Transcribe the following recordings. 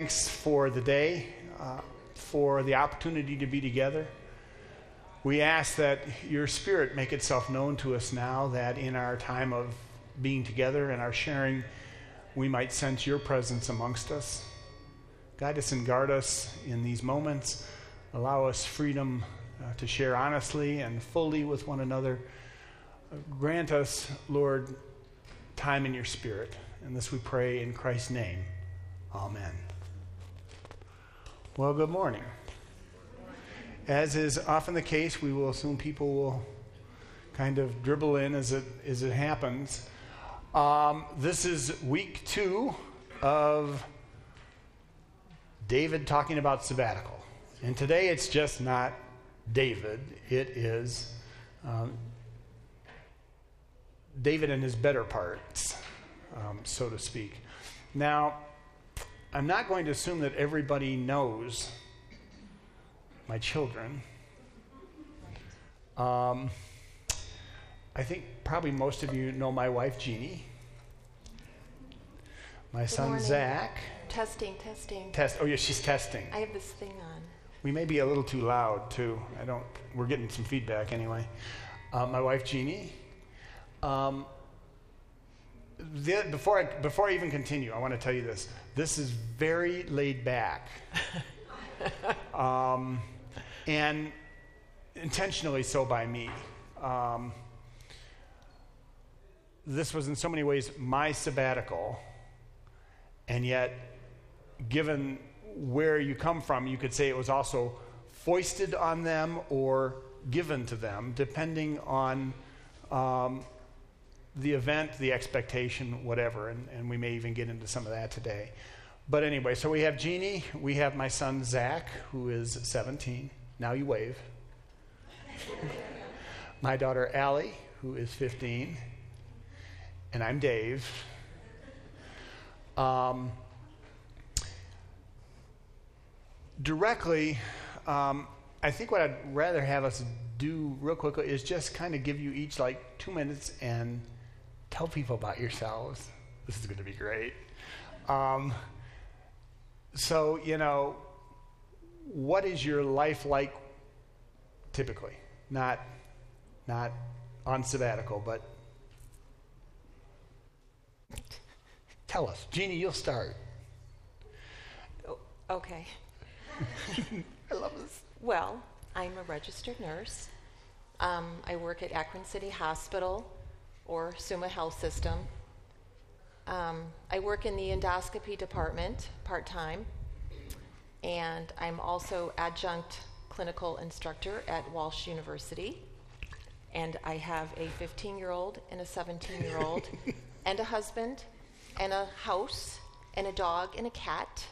Thanks for the day, uh, for the opportunity to be together. We ask that your spirit make itself known to us now, that in our time of being together and our sharing, we might sense your presence amongst us. Guide us and guard us in these moments. Allow us freedom uh, to share honestly and fully with one another. Grant us, Lord, time in your spirit. And this we pray in Christ's name. Amen. Well, good morning. As is often the case, we will assume people will kind of dribble in as it, as it happens. Um, this is week two of David talking about sabbatical. And today it's just not David, it is um, David and his better parts, um, so to speak. Now, I'm not going to assume that everybody knows my children. Um, I think probably most of you know my wife, Jeannie. My Good son, morning. Zach. Testing, testing. Test. Oh, yeah, she's testing. I have this thing on. We may be a little too loud, too. I don't, we're getting some feedback anyway. Uh, my wife, Jeannie. Um, the, before, I, before I even continue, I want to tell you this. This is very laid back. um, and intentionally so by me. Um, this was in so many ways my sabbatical, and yet, given where you come from, you could say it was also foisted on them or given to them, depending on um, the event, the expectation, whatever. And, and we may even get into some of that today. But anyway, so we have Jeannie, we have my son Zach, who is 17. Now you wave. my daughter Allie, who is 15. And I'm Dave. Um, directly, um, I think what I'd rather have us do real quickly is just kind of give you each like two minutes and tell people about yourselves. This is going to be great. Um, so, you know, what is your life like typically? Not, not on sabbatical, but tell us. Jeannie, you'll start. Oh, okay. I love this. Well, I'm a registered nurse. Um, I work at Akron City Hospital or Summa Health System. Um, I work in the endoscopy department part time, and I'm also adjunct clinical instructor at Walsh University. And I have a 15 year old and a 17 year old, and a husband, and a house, and a dog, and a cat.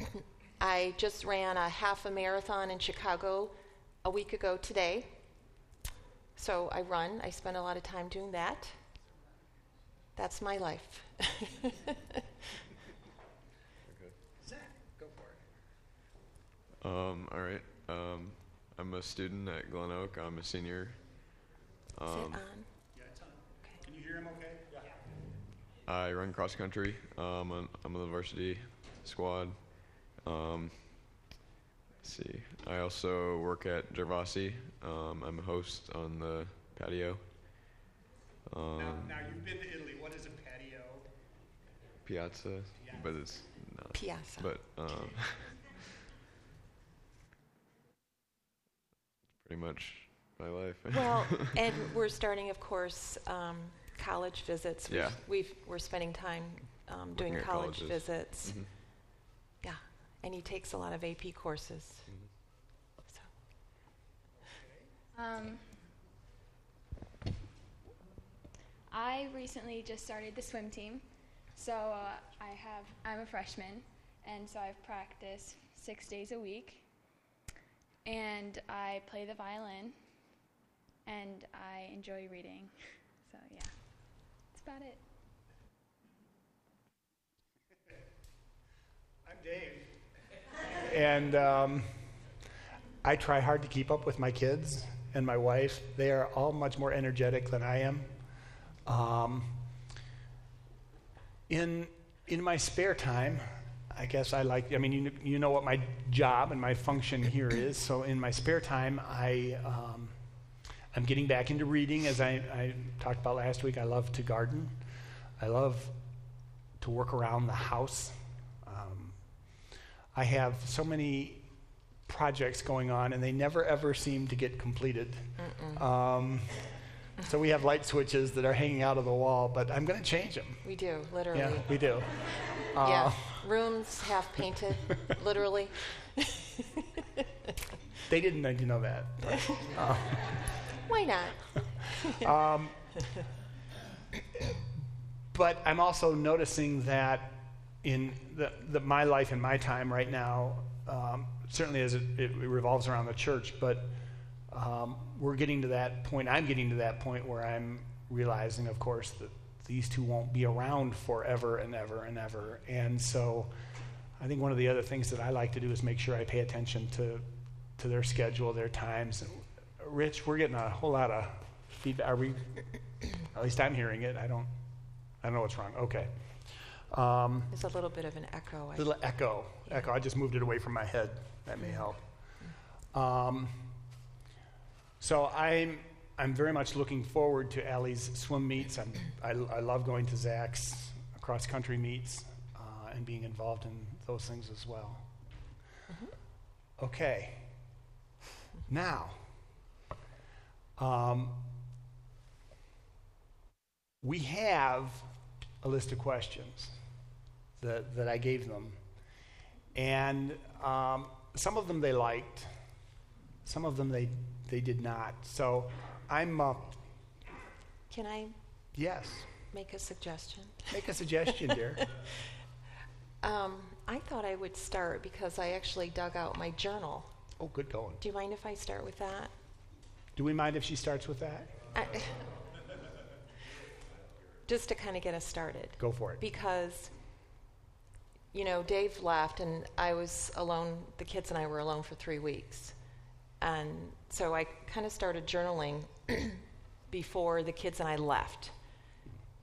I just ran a half a marathon in Chicago a week ago today. So I run, I spend a lot of time doing that. That's my life. Zach, go for it. Um, all right. Um, I'm a student at Glen Oak. I'm a senior. Is it Um, on? Yeah, it's on. Can you hear him okay? Yeah. I run cross country. Um, I'm, I'm on the varsity squad. Um, let's see. I also work at Gervasi. Um, I'm a host on the patio. Um, Now, now, you've been to Italy. What is a patio? Piazza, but it's not. Piazza. But um, pretty much my life. Well, and we're starting, of course, um, college visits. We've, Yeah. We've, we're spending time um, doing college colleges. visits. Mhm. Yeah, and he takes a lot of AP courses. Mm-hmm. So. Um, I recently just started the swim team, so uh, I have I'm a freshman, and so I've practiced six days a week, and I play the violin, and I enjoy reading. So yeah, that's about it. I'm Dave. And um, I try hard to keep up with my kids and my wife. They are all much more energetic than I am. Um, in, in my spare time, I guess I like, I mean, you, you know what my job and my function here is. So in my spare time, I, um, I'm getting back into reading. As I, I talked about last week, I love to garden. I love to work around the house. Um, I have so many projects going on, and they never ever seem to get completed. Um, so we have light switches that are hanging out of the wall, but I'm going to change them. We do, literally. Yeah, we do. Yeah. Uh, Rooms half painted, literally. they didn't need to know that. Why not? But I'm also noticing that in the, the, my life and my time right now, um, certainly as it, it revolves around the church, but um, we're getting to that point. I'm getting to that point where I'm realizing, of course, that these two won't be around forever and ever and ever. And so I think one of the other things that I like to do is make sure I pay attention to, to their schedule, their times. Rich, we're getting a whole lot of feedback. Are we, at least I'm hearing it. I don't, I don't know what's wrong. Okay. Um, There's a little bit of an echo. I little echo. Echo. I just moved it away from my head. That may help. Um, so I'm I'm very much looking forward to Allie's swim meets. I'm, I, I love going to Zach's cross country meets uh, and being involved in those things as well. Okay. Now, um, we have a list of questions that, that I gave them. And um, some of them they liked, some of them they, they did not. So I'm, uh, Can I yes, make a suggestion? make a suggestion, dear. Um, I thought I would start because I actually dug out my journal. Oh, good going. Do you mind if I start with that? Do we mind if she starts with that? I, just to kind of get us started. Go for it. Because, you know, Dave left and I was alone, the kids and I were alone for three weeks. And so I kind of started journaling before the kids and I left.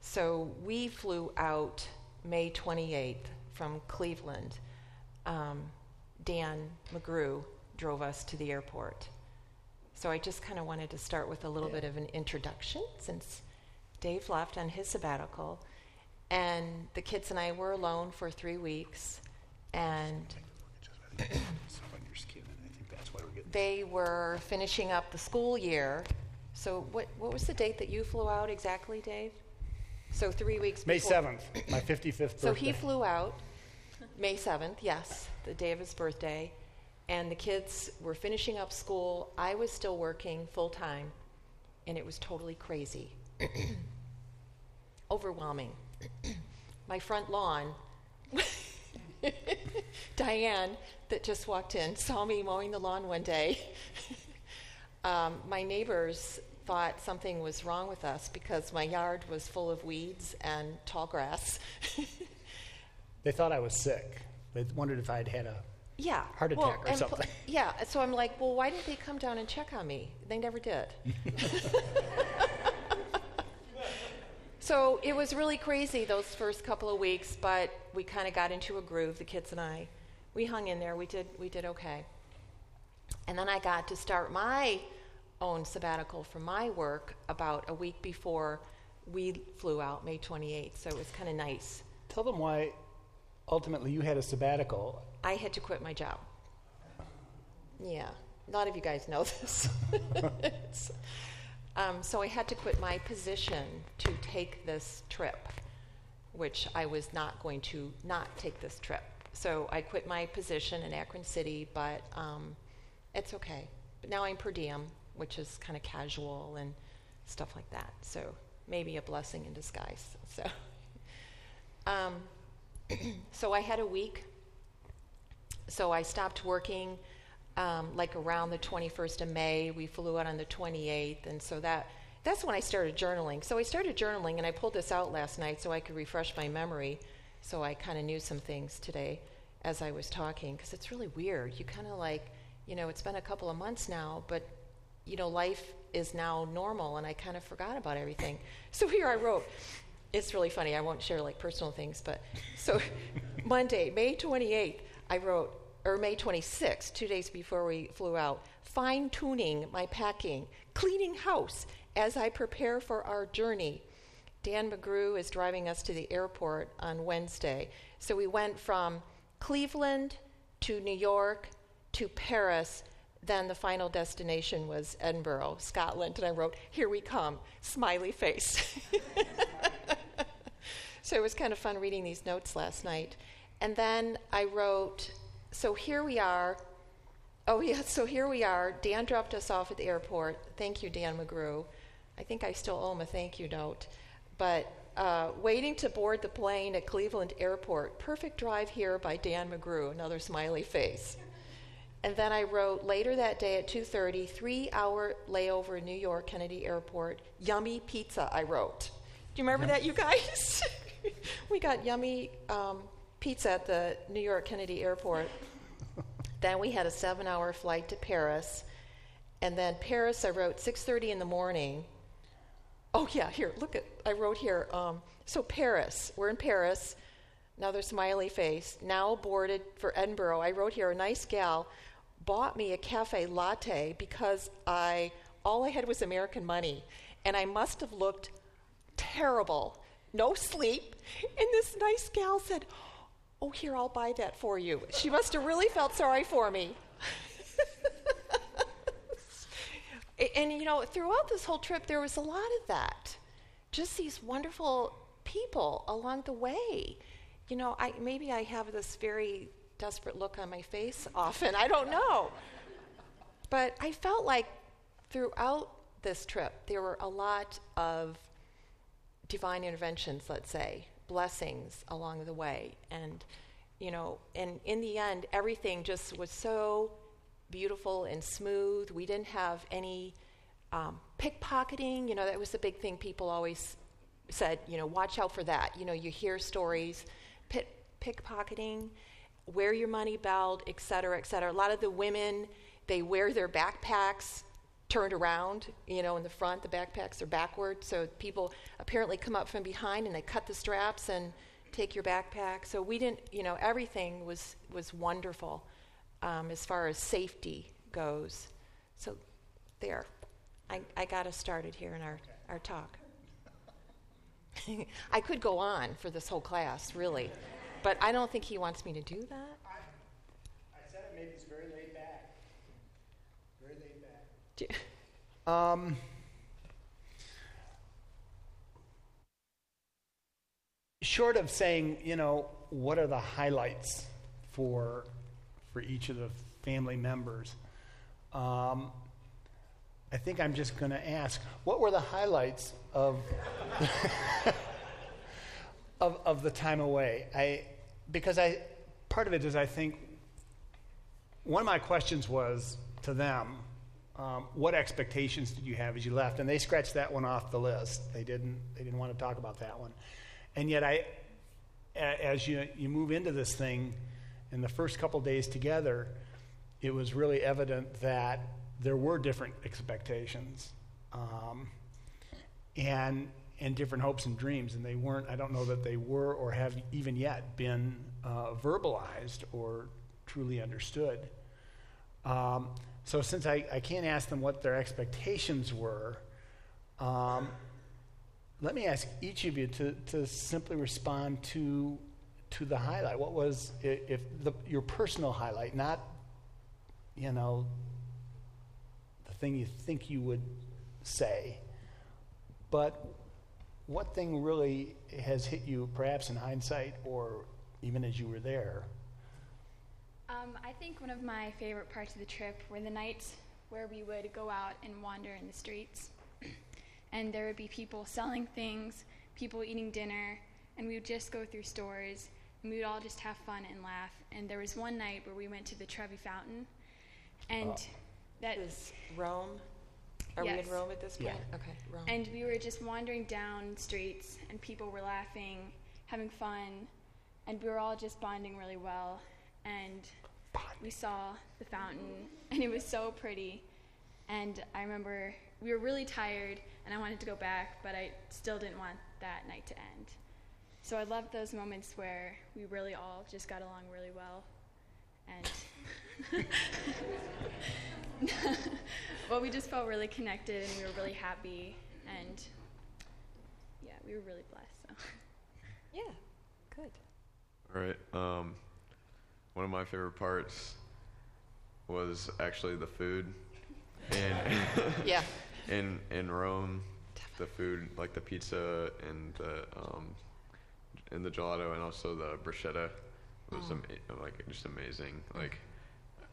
So we flew out May 28th from Cleveland. Um, Dan McGrew drove us to the airport. So I just kind of wanted to start with a little Yeah. bit of an introduction since Dave left on his sabbatical. And the kids and I were alone for three weeks. And Stuff on your skin, and I think that's why we're getting. they were finishing up the school year. So what, what was the date that you flew out exactly, Dave? So three weeks May 7th, my 55th birthday. So he flew out May 7th, yes, the day of his birthday. And the kids were finishing up school. I was still working full time, and it was totally crazy. Overwhelming. My front lawn, Diane, that just walked in, saw me mowing the lawn one day. um, my neighbors thought something was wrong with us because my yard was full of weeds and tall grass. They thought I was sick. They wondered if I'd had a. Yeah. Heart well, attack or and pl- something. yeah. So I'm like, well, why didn't they come down and check on me? They never did. so it was really crazy those first couple of weeks, but we kind of got into a groove, the kids and I. We hung in there. We did. We did okay. And then I got to start my own sabbatical for my work about a week before we flew out, May 28th. So it was kind of nice. Tell them why ultimately you had a sabbatical. I had to quit my job. Yeah, a lot of you guys know this. Um, so I had to quit my position to take this trip, which I was not going to not take this trip. So I quit my position in Akron City, but um, it's okay. But now I'm per diem, which is kind of casual and stuff like that. So maybe a blessing in disguise. So, um, so I had a week so I stopped working um, like around the 21st of May. We flew out on the 28th, and so that that's when I started journaling. So I started journaling, and I pulled this out last night so I could refresh my memory. So I kind of knew some things today as I was talking because it's really weird. You kind of like, you know, it's been a couple of months now, but you know, life is now normal, and I kind of forgot about everything. So here I wrote. It's really funny. I won't share like personal things, but so Monday, May 28th, I wrote, or May 26th, two days before we flew out, fine tuning my packing, cleaning house as I prepare for our journey. Dan McGrew is driving us to the airport on Wednesday. So we went from Cleveland to New York to Paris. Then the final destination was Edinburgh, Scotland. And I wrote, Here we come, smiley face. so it was kind of fun reading these notes last night. And then I wrote, So here we are. Oh, yeah, so here we are. Dan dropped us off at the airport. Thank you, Dan McGrew. I think I still owe him a thank you note but uh, waiting to board the plane at Cleveland Airport. Perfect drive here by Dan McGrew. Another smiley face. And then I wrote later that day at 2:30, three-hour layover in New York Kennedy Airport. Yummy pizza. I wrote. Do you remember that, you guys? we got yummy um, pizza at the New York Kennedy Airport. then we had a seven-hour flight to Paris, and then Paris. I wrote 6:30 in the morning Oh, yeah, here, look at, I wrote here. Um, so, Paris, we're in Paris. Another smiley face. Now boarded for Edinburgh. I wrote here, a nice gal bought me a cafe latte because I, all I had was American money. And I must have looked terrible. No sleep. And this nice gal said, Oh, here, I'll buy that for you. She must have really felt sorry for me. And, you know, throughout this whole trip, there was a lot of that. Just these wonderful people along the way. You know, I, maybe I have this very desperate look on my face often. I don't know. But I felt like throughout this trip, there were a lot of divine interventions, let's say, blessings along the way. And, you know, and in the end, everything just was so beautiful and smooth. We didn't have any um, pickpocketing. You know, that was the big thing people always said, you know, watch out for that. You know, you hear stories, pit, pickpocketing, wear your money belt, et cetera, et cetera. A lot of the women, they wear their backpacks turned around, you know, in the front. The backpacks are backward. So people apparently come up from behind and they cut the straps and take your backpack. So we didn't, you know, everything was, was wonderful um, as far as safety goes. So, there. I, I got us started here in our, our talk. I could go on for this whole class, really, but I don't think he wants me to do that. I, I said it maybe it's very laid back. Very laid back. Um, short of saying, you know, what are the highlights for for each of the family members. Um, I think I'm just going to ask, what were the highlights of, of, of the time away? I, because I, part of it is I think one of my questions was to them, um, what expectations did you have as you left? And they scratched that one off the list. They didn't, they didn't want to talk about that one. And yet I, as you, you move into this thing, in the first couple days together, it was really evident that there were different expectations um, and and different hopes and dreams, and they weren't. I don't know that they were or have even yet been uh, verbalized or truly understood. Um, so since I, I can't ask them what their expectations were, um, let me ask each of you to, to simply respond to to the highlight? What was if the, your personal highlight, not you know the thing you think you would say, but what thing really has hit you, perhaps in hindsight or even as you were there? Um, I think one of my favorite parts of the trip were the nights where we would go out and wander in the streets. and there would be people selling things, people eating dinner, and we would just go through stores and we would all just have fun and laugh. And there was one night where we went to the Trevi Fountain, and oh. that is Rome. Are yes. we in Rome at this point? Yeah. Okay, Rome. And we were just wandering down streets, and people were laughing, having fun, and we were all just bonding really well. And we saw the fountain, and it was so pretty. And I remember we were really tired, and I wanted to go back, but I still didn't want that night to end. so I loved those moments where we really all just got along really well. And well, we just felt really connected and we were really happy. And yeah, we were really blessed. So. Yeah, good. All right. Um, one of my favorite parts was actually the food. And Yeah. in in Rome, the food like the pizza and the um, and the gelato and also the bruschetta was Mm. ama- like just amazing. Like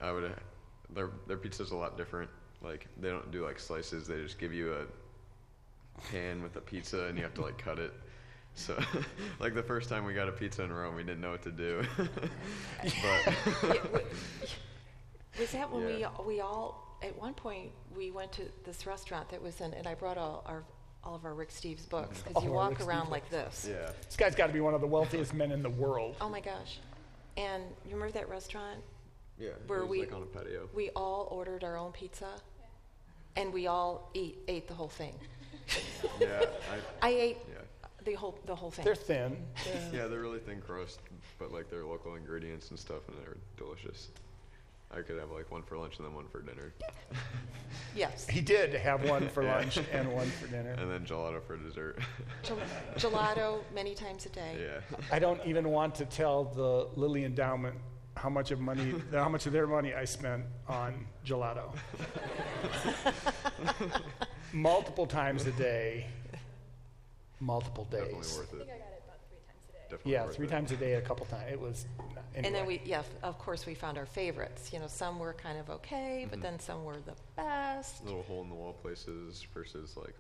I would their their pizza's a lot different. Like they don't do like slices; they just give you a pan with a pizza and you have to like cut it. So, like the first time we got a pizza in Rome, we didn't know what to do. but Was that when we, Yeah. we all, at one point, we went to this restaurant that was in, and I brought all our, all of our Rick Steves books, mm-hmm. because you walk around Steves like this. yeah, This guy's got to be one of the wealthiest men in the world. Oh my gosh. And you remember that restaurant? yeah, Where it was we- like on a patio. We all ordered our own pizza, and we all eat, ate the whole thing. yeah, I, I ate yeah. The whole, the whole thing. They're thin. Yeah, they're really thin crust, but like they're local ingredients and stuff, and they're delicious. I could have like one for lunch and then one for dinner, Yes. He did have one for Yeah. lunch and one for dinner. and then gelato for dessert. Gel- Gelato many times a day. yeah, I don't even want to tell the Lilly Endowment how much of money, how much of their money I spent on gelato. multiple times a day, multiple days. definitely worth it. I got it about three times a day. Definitely Yeah, worth three it. times a day, a couple times. It was. Anyway. And then we, yeah, f- of course, we found our favorites. You know, some were kind of okay, Mm-hmm. but then some were the best. Little hole in the wall places versus like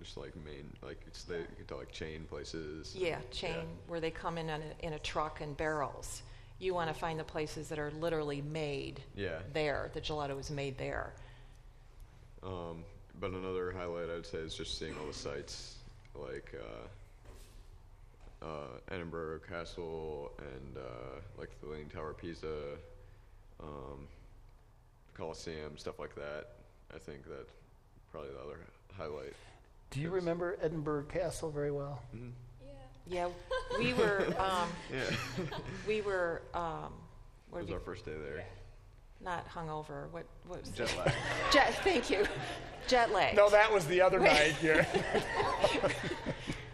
just like main like it's they you can tell like chain places. Yeah, chain where they come in on a, in a truck and barrels. You want to find the places that are literally made Yeah. there. The gelato is made there. Um, but another highlight I'd say is just seeing all the sights, like uh, uh, Edinburgh Castle and uh, like the Leaning Tower of Pisa, um, Colosseum, stuff like that. I think that's probably the other highlight. Do you remember Edinburgh Castle very well? Mm-hmm. Yeah, we were, um, Yeah, we were, um, it was our first day there. Not hungover. What, what was Jet it? lag. Jet, thank you. Jet lag. No, that was the other night. Yeah.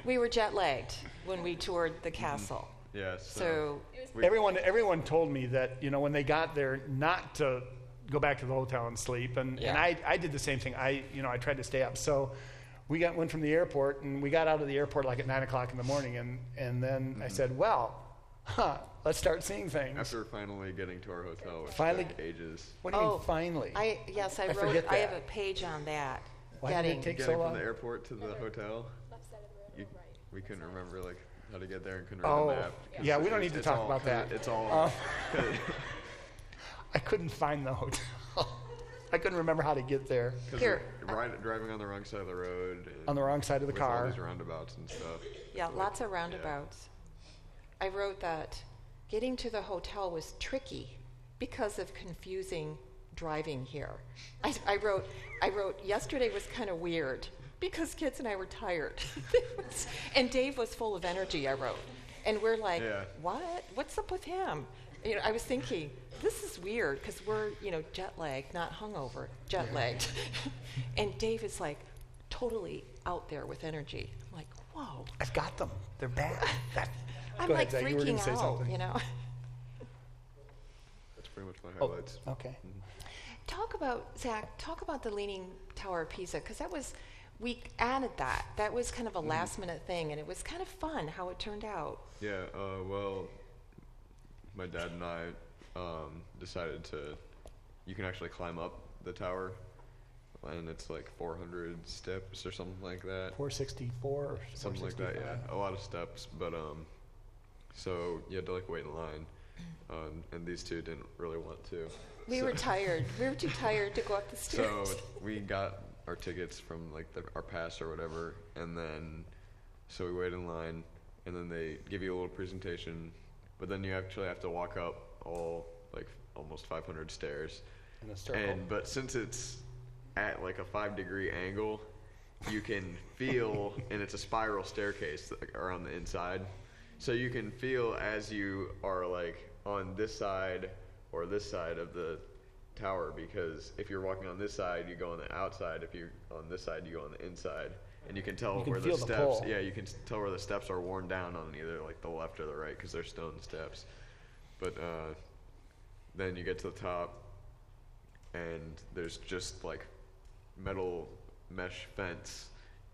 We were jet lagged when we toured the castle. Mm-hmm. Yeah. So, we- everyone, everyone told me that you know when they got there, not to go back to the hotel and sleep, and, and I, I did the same thing. I you know I tried to stay up. So we got went from the airport, and we got out of the airport like at nine o'clock in the morning, and and then I mm-hmm. said, well, huh, let's start seeing things. after finally getting to our hotel, which Finally- took ages. what do you Oh, mean finally? I, yes, I I wrote, forget I have that. a page on that. Why did it getting, take- so Getting from long? the airport to the hotel, Left side of the road you, right? we couldn't remember like how to get there and couldn't read Oh, the map. 'cause yeah, we don't was- need to it's talk all- about 'cause that. It's all. Uh, I couldn't find the hotel. I couldn't remember how to get there 'cause Here, we're ride, driving on the wrong side of the road. and on the wrong side of the with all car. these roundabouts and stuff. yeah, Like, lots of yeah. roundabouts. I wrote that getting to the hotel was tricky because of confusing driving here. I, I wrote, I wrote, yesterday was kind of weird because kids and I were tired. Was- and Dave was full of energy, I wrote. And we're like, Yeah. what? What's up with him? You know, I was thinking, this is weird because we're, you know, jet lagged, not hungover, jet lagged. and Dave is like totally out there with energy. I'm like, whoa. I've got them. They're bad. That, I'm go like ahead, Zach. You were going freaking say out, something. you know. That's pretty much my Oh, highlights. okay. Talk about Zach. Talk about the Leaning Tower of Pisa because that was we added that. That was kind Mm-hmm. of a last minute thing, and it was kind of fun how it turned out. Yeah. Uh, well, my dad and I um, decided to. You can actually climb up the tower, and it's like 400 steps or something like that. 464 or something like that. Yeah, a lot of steps, but um, so you had to like wait in line, um, and these two didn't really want to. We so, were tired. We were too tired to go up the stairs. So we got our tickets from like the, our pass or whatever, and then so we wait in line, and then they give you a little presentation, but then you actually have to walk up all like almost 500 stairs. In a circle. And but since it's at like a five degree angle, you can feel, and it's a spiral staircase like, around the inside. So you can feel as you are like on this side or this side of the tower because if you're walking on this side, you go on the outside. If you're on this side, you go on the inside. And you can tell You can where feel the the steps. pull. yeah, you can s- tell where the steps are worn down on either like the left or the right because they're stone steps. But uh, then you get to the top, and there's just like metal mesh fence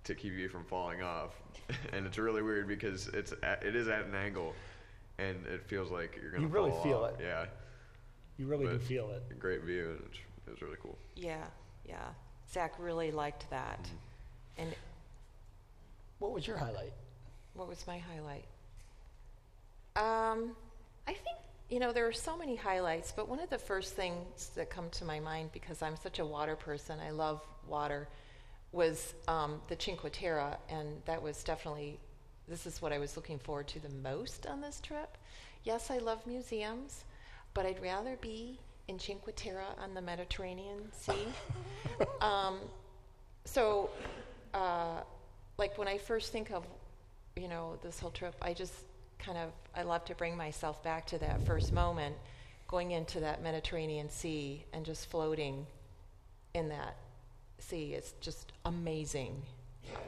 to keep you from falling off. and it's really weird because it's at, it is at an angle, and it feels like you're gonna. You really fall feel off. it. Yeah, You really do feel it. great view, and it's, it was really cool. Yeah, yeah. Zach really liked that. And What was your highlight? what was my highlight? Um, I think, you know, there are so many highlights, but one of the first things that come to my mind, because I'm such a water person, I love water, was um, the Cinque Terre, and that was definitely, this is what I was looking forward to the most on this trip. Yes, I love museums, but I'd rather be in Cinque Terre on the Mediterranean Sea. um, so, uh, like when I first think of, you know, this whole trip, I just kind of I love to bring myself back to that first moment, going into that Mediterranean Sea and just floating in that sea. It's just amazing.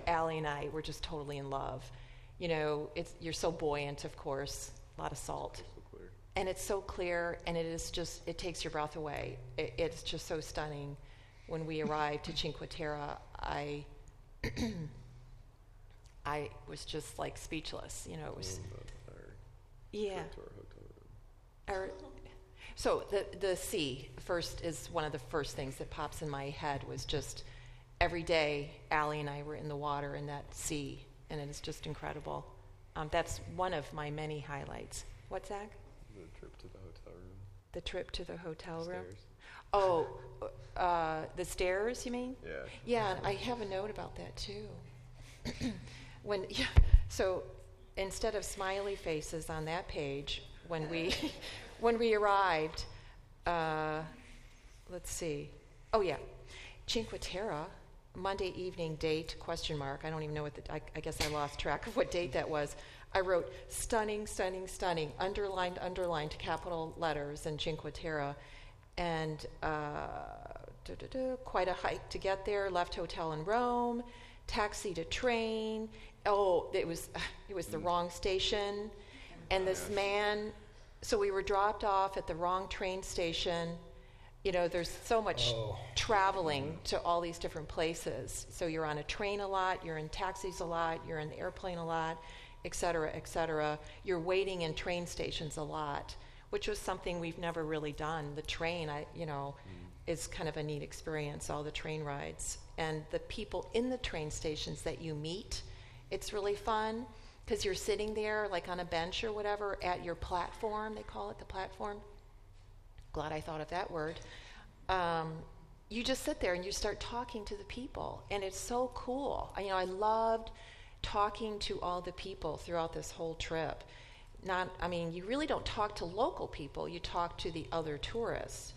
Allie and I were just totally in love. You know, it's you're so buoyant, of course, a lot of salt So and it's so clear and it is just it takes your breath away it, it's just so stunning when we arrived to cinque terre i i was just like speechless you know it was yeah trip to our hotel room. Our- so the the sea first is one of the first things that pops in my head was just every day Allie and I were in the water in that sea and it is just incredible um, that's one of my many highlights what's that The trip to the hotel room. the trip to the hotel room Stairs. Oh, uh, the stairs, you mean? Yeah. Yeah, I have a note about that too. when yeah, so instead of smiley faces on that page, when we when we arrived, uh, let's see. Oh yeah, Cinque Terre, Monday evening date question mark. I don't even know what the. I, I guess I lost track of what date that was. I wrote stunning, stunning, stunning, underlined, underlined, capital letters in Cinque Terre, and uh, quite a hike to get there. Left hotel in Rome, taxi to train. Oh, it was it was the wrong station, and this man. So we were dropped off at the wrong train station. You know, there's so much Oh. traveling to all these different places. So you're on a train a lot, you're in taxis a lot, you're in the airplane a lot, et cetera, et cetera. You're waiting in train stations a lot, which was something we've never really done. The train, I, you know, mm. is kind of a neat experience, all the train rides. And the people in the train stations that you meet, it's really fun because you're sitting there like on a bench or whatever at your platform, they call it the platform glad I thought of that word. Um, you just sit there and you start talking to the people, and it's so cool. I, you know, I loved talking to all the people throughout this whole trip. Not, I mean, you really don't talk to local people; you talk to the other tourists.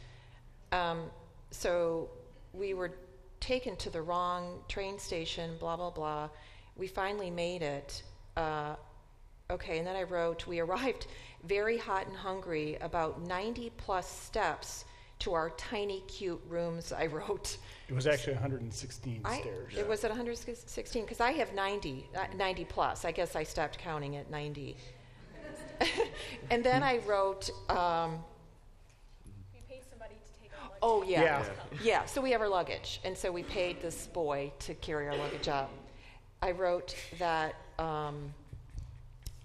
Um, so we were taken to the wrong train station. Blah blah blah. We finally made it. Uh, Okay, and then I wrote, we arrived very hot and hungry, about 90 plus steps to our tiny, cute rooms, I wrote. It was actually 116 I, stairs. It was at 116, because I have 90, uh, 90 plus. I guess I stopped counting at 90. and then I wrote, um, We paid somebody to take oh, yeah. Yeah. Yeah, so we have our luggage, and so we paid this boy to carry our luggage up. I wrote that um,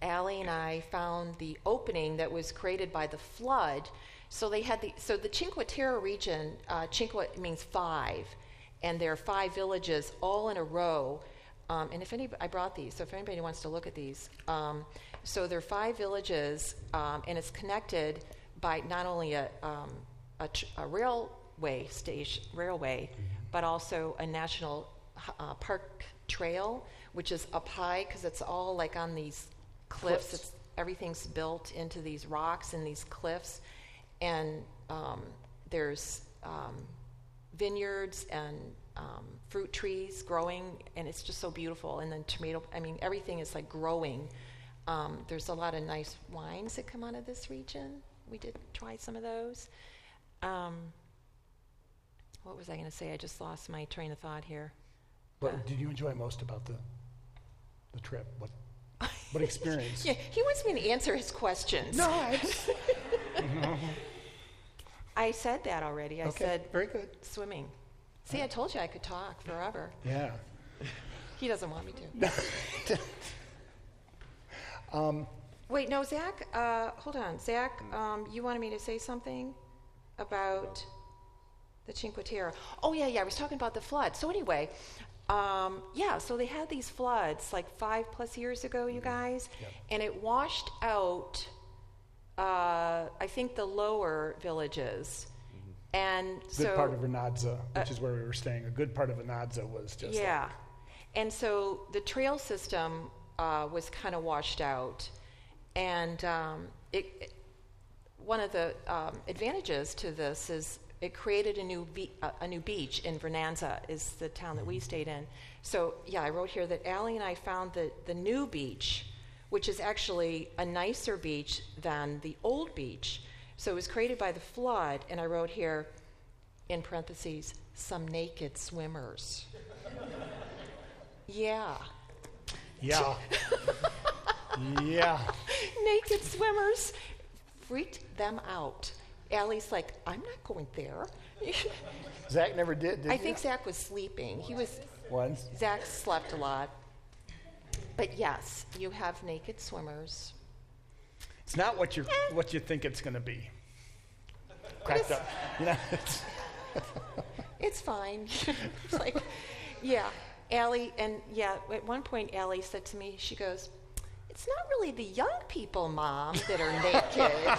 Allie and I found the opening that was created by the flood. So they had the so the Cinque Terre region. Uh, Cinque means five, and there are five villages all in a row. Um, and if any, I brought these. So if anybody wants to look at these, um, so there are five villages, um, and it's connected by not only a, um, a, tr- a railway station, railway, but also a national uh, park trail, which is up high because it's all like on these cliffs. Cliffs. It's everything's built into these rocks and these cliffs, and um, there's um, vineyards and um, fruit trees growing, and it's just so beautiful. And then tomato, I mean, everything is like growing Um, there's a lot of nice wines that come out of this region. We did try some of those. Um, what was I going to say? I just lost my train of thought here. What did you enjoy most about the the trip? What what experience? Yeah, he wants me to answer his questions. No, I just, I said that already. I okay, said very good. swimming. See, I told you I could talk forever. Yeah. He doesn't want me to. Um, Wait, no, Zach. Uh, hold on, Zach. Um, you wanted me to say something about the Cinque Terre. Oh yeah, yeah. I was talking about the flood. So anyway, um, yeah. So they had these floods like five plus years ago, you guys, and it washed out. Uh, I think the lower villages, and good so part of Vernazza, which is where we were staying. A good part of Vernazza was just like- yeah. and so the trail system uh, was kind of washed out. And um, it, it- one of the um, advantages to this is it created a new, be- uh, a new beach in Vernazza, is the town that we stayed in. So, yeah, I wrote here that Allie and I found the, the new beach, which is actually a nicer beach than the old beach. So it was created by the flood, and I wrote here, in parentheses, some naked swimmers. Yeah. yeah, yeah. Naked swimmers freaked them out. Allie's like, I'm not going there. Zach never did. Did I you? think Zach was sleeping. He was, once. Zach slept a lot. But yes, you have naked swimmers. It's not what you what you think it's going to be. Cracked is- up. You know, it's- It's fine. it's like, yeah. Allie, and yeah, at one point, Allie said to me, she goes, It's not really the young people, Mom, that are naked.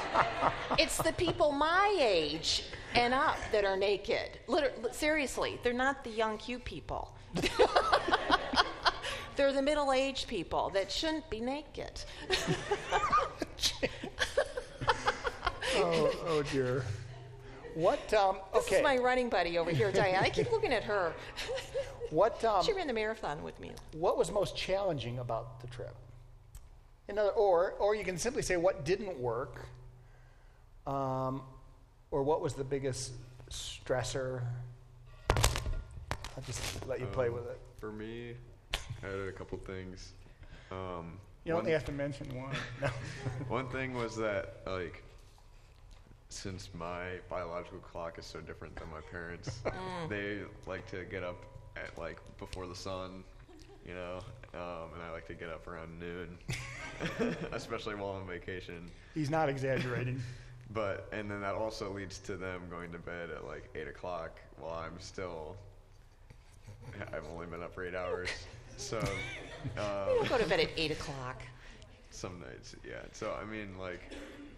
it's the people my age and up that are naked. Liter- seriously, they're not the young, cute people. they're the middle aged people that shouldn't be naked. Oh, oh dear. What? Um, This is my running buddy over here, Diane. I keep looking at her. what? Um, she ran the marathon with me. what was most challenging about the trip? In other, or, or you can simply say what didn't work, um, or what was the biggest stressor. I'll just let you play Um, with it. For me, I had a couple things. Um, you one, only have to mention one. No. one thing was that like since my biological clock is so different than my parents, they like to get up at like before the sun, you know, um, and I like to get up around noon, especially while on vacation. He's not exaggerating. But and then that also leads to them going to bed at like eight o'clock while I'm still. I've only been up for eight hours, so We um, don't go to bed at 8 o'clock. some nights, yeah. So I mean, like,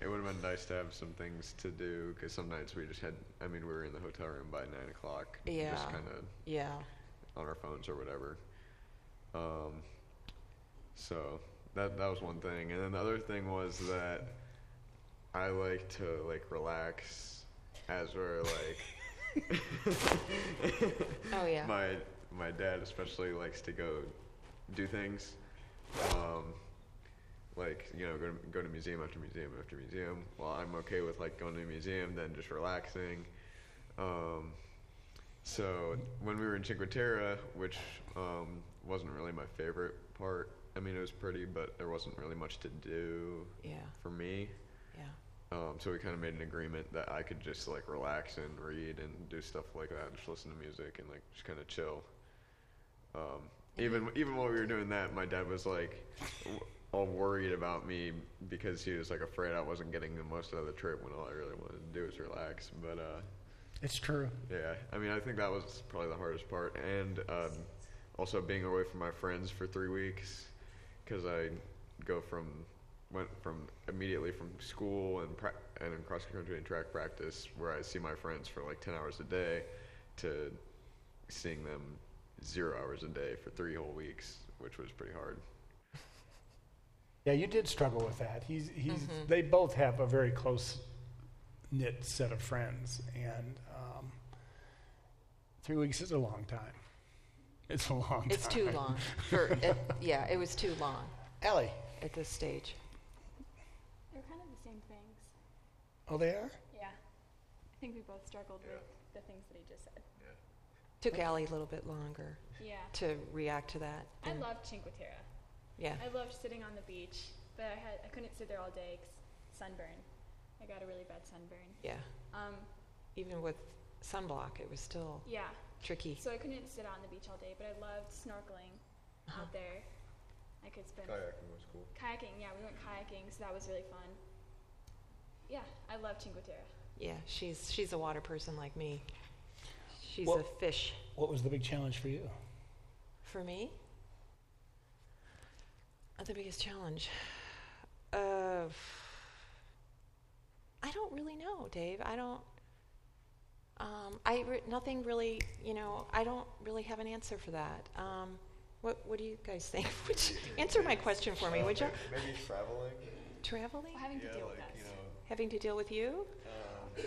it would have been nice to have some things to do because some nights we just had. I mean, we were in the hotel room by nine o'clock, Yeah. just kind of Yeah. on our phones or whatever. Um, so that that was one thing, and then the other thing was that I like to like relax as we're like. Oh, yeah. My my dad especially likes to go do things, um, like you know go to, go to museum after museum after museum. Well, I'm okay with like going to a museum then just relaxing. Um, so when we were in Cinque Terre, which um, wasn't really my favorite part. I mean, it was pretty, but there wasn't really much to do Yeah. for me. Yeah. Um, so we kind of made an agreement that I could just like relax and read and do stuff like that, and just listen to music and like just kind of chill. Um, even even while we were doing that, my dad was like w- all worried about me because he was like afraid I wasn't getting the most out of the trip when all I really wanted to do was relax. But uh, It's true. yeah, I mean, I think that was probably the hardest part, and um, also being away from my friends for three weeks because I go from went from immediately from school and pra- and in cross country and track practice where I see my friends for like ten hours a day to seeing them zero hours a day for three whole weeks, which was pretty hard. Yeah, you did struggle with that. He's, he's, They both have a very close knit set of friends, and um, three weeks is a long time. It's a long It's time. too long. For it, yeah, it was too long. Ellie, at this stage? They're kind of the same things. Oh, they are? Yeah. I think we both struggled with the things that he just said. Took Allie a little bit longer Yeah. to react to that. I and- loved Cinque Terre. Yeah. I loved sitting on the beach, but I had I couldn't sit there all day 'cause sunburn. I got a really bad sunburn. Yeah. Um, Even with sunblock, it was still yeah. Tricky. So I couldn't sit out on the beach all day, but I loved snorkeling Uh-huh. out there. I could spend Kayaking was cool. kayaking. Yeah, we went kayaking, so that was really fun. Yeah, I love Cinque Terre. Yeah, she's she's a water person like me. She's Well- a fish. What was the big challenge for you? For me, uh, the biggest challenge. Uh, I don't really know, Dave. I don't. Um, I re- nothing really. You know, I don't really have an answer for that. Um, what What do you guys think? Would you answer my question for me, would you? Maybe traveling. Traveling, Well, having to deal like, with us. you know, having to deal with you. um,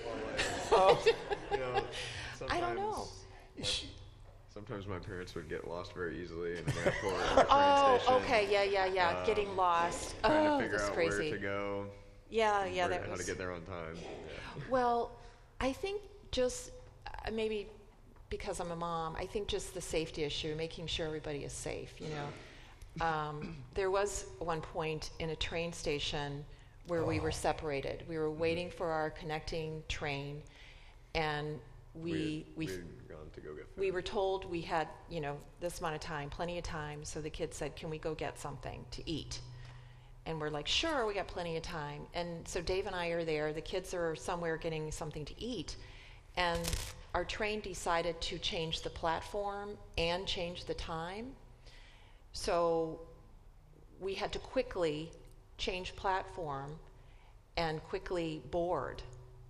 or like, you know, I don't know. sometimes- Sometimes my parents would get lost very easily, in then I'd go to the train Oh, okay, yeah, yeah, yeah. um, Getting lost. Trying oh, to figure that's out crazy. where to go. Yeah, yeah, that how was. to get there on time. Yeah. Well, I think just uh, maybe because I'm a mom, I think just the safety issue, making sure everybody is safe. You know, um, there was one point in a train station where we were separated. We were waiting for our connecting train, and we we. we gone to go get food. we were told we had, you know, this amount of time, plenty of time. So the kids said, "Can we go get something to eat?" And we're like, "Sure, we got plenty of time." And so Dave and I are there. The kids are somewhere getting something to eat, and our train decided to change the platform and change the time. So we had to quickly change platform and quickly board.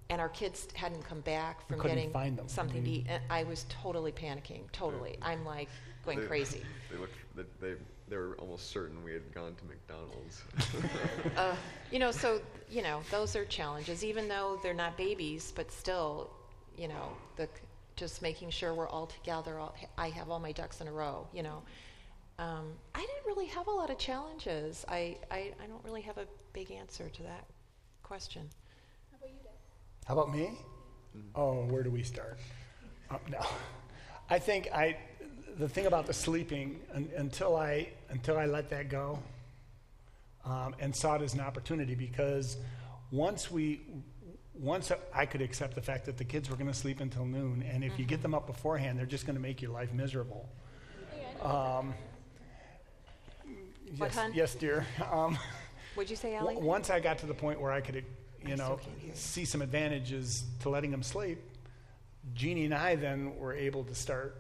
And our kids hadn't come back from getting find them. something to eat. And I was totally panicking, totally. I'm like going They- crazy. They looked. They, they they were almost certain we had gone to McDonald's. uh, you know, so you know, those are challenges. Even though they're not babies, but still, you know, the just making sure we're all together. All, I have all my ducks in a row. You know, um, I didn't really have a lot of challenges. I, I I don't really have a big answer to that question. How about you, Dad? How about me? Oh, where do we start? Uh, no, I think I. The thing about the sleeping un, until I until I let that go, um, and saw it as an opportunity because once we once I could accept the fact that the kids were going to sleep until noon, and if you get them up beforehand, they're just going to make your life miserable. Um, yes, yes, dear. Um, Would you say, W- Once I got to the point where I could, you I know, still can't hear you. see some advantages to letting them sleep, Jeannie and I then were able to start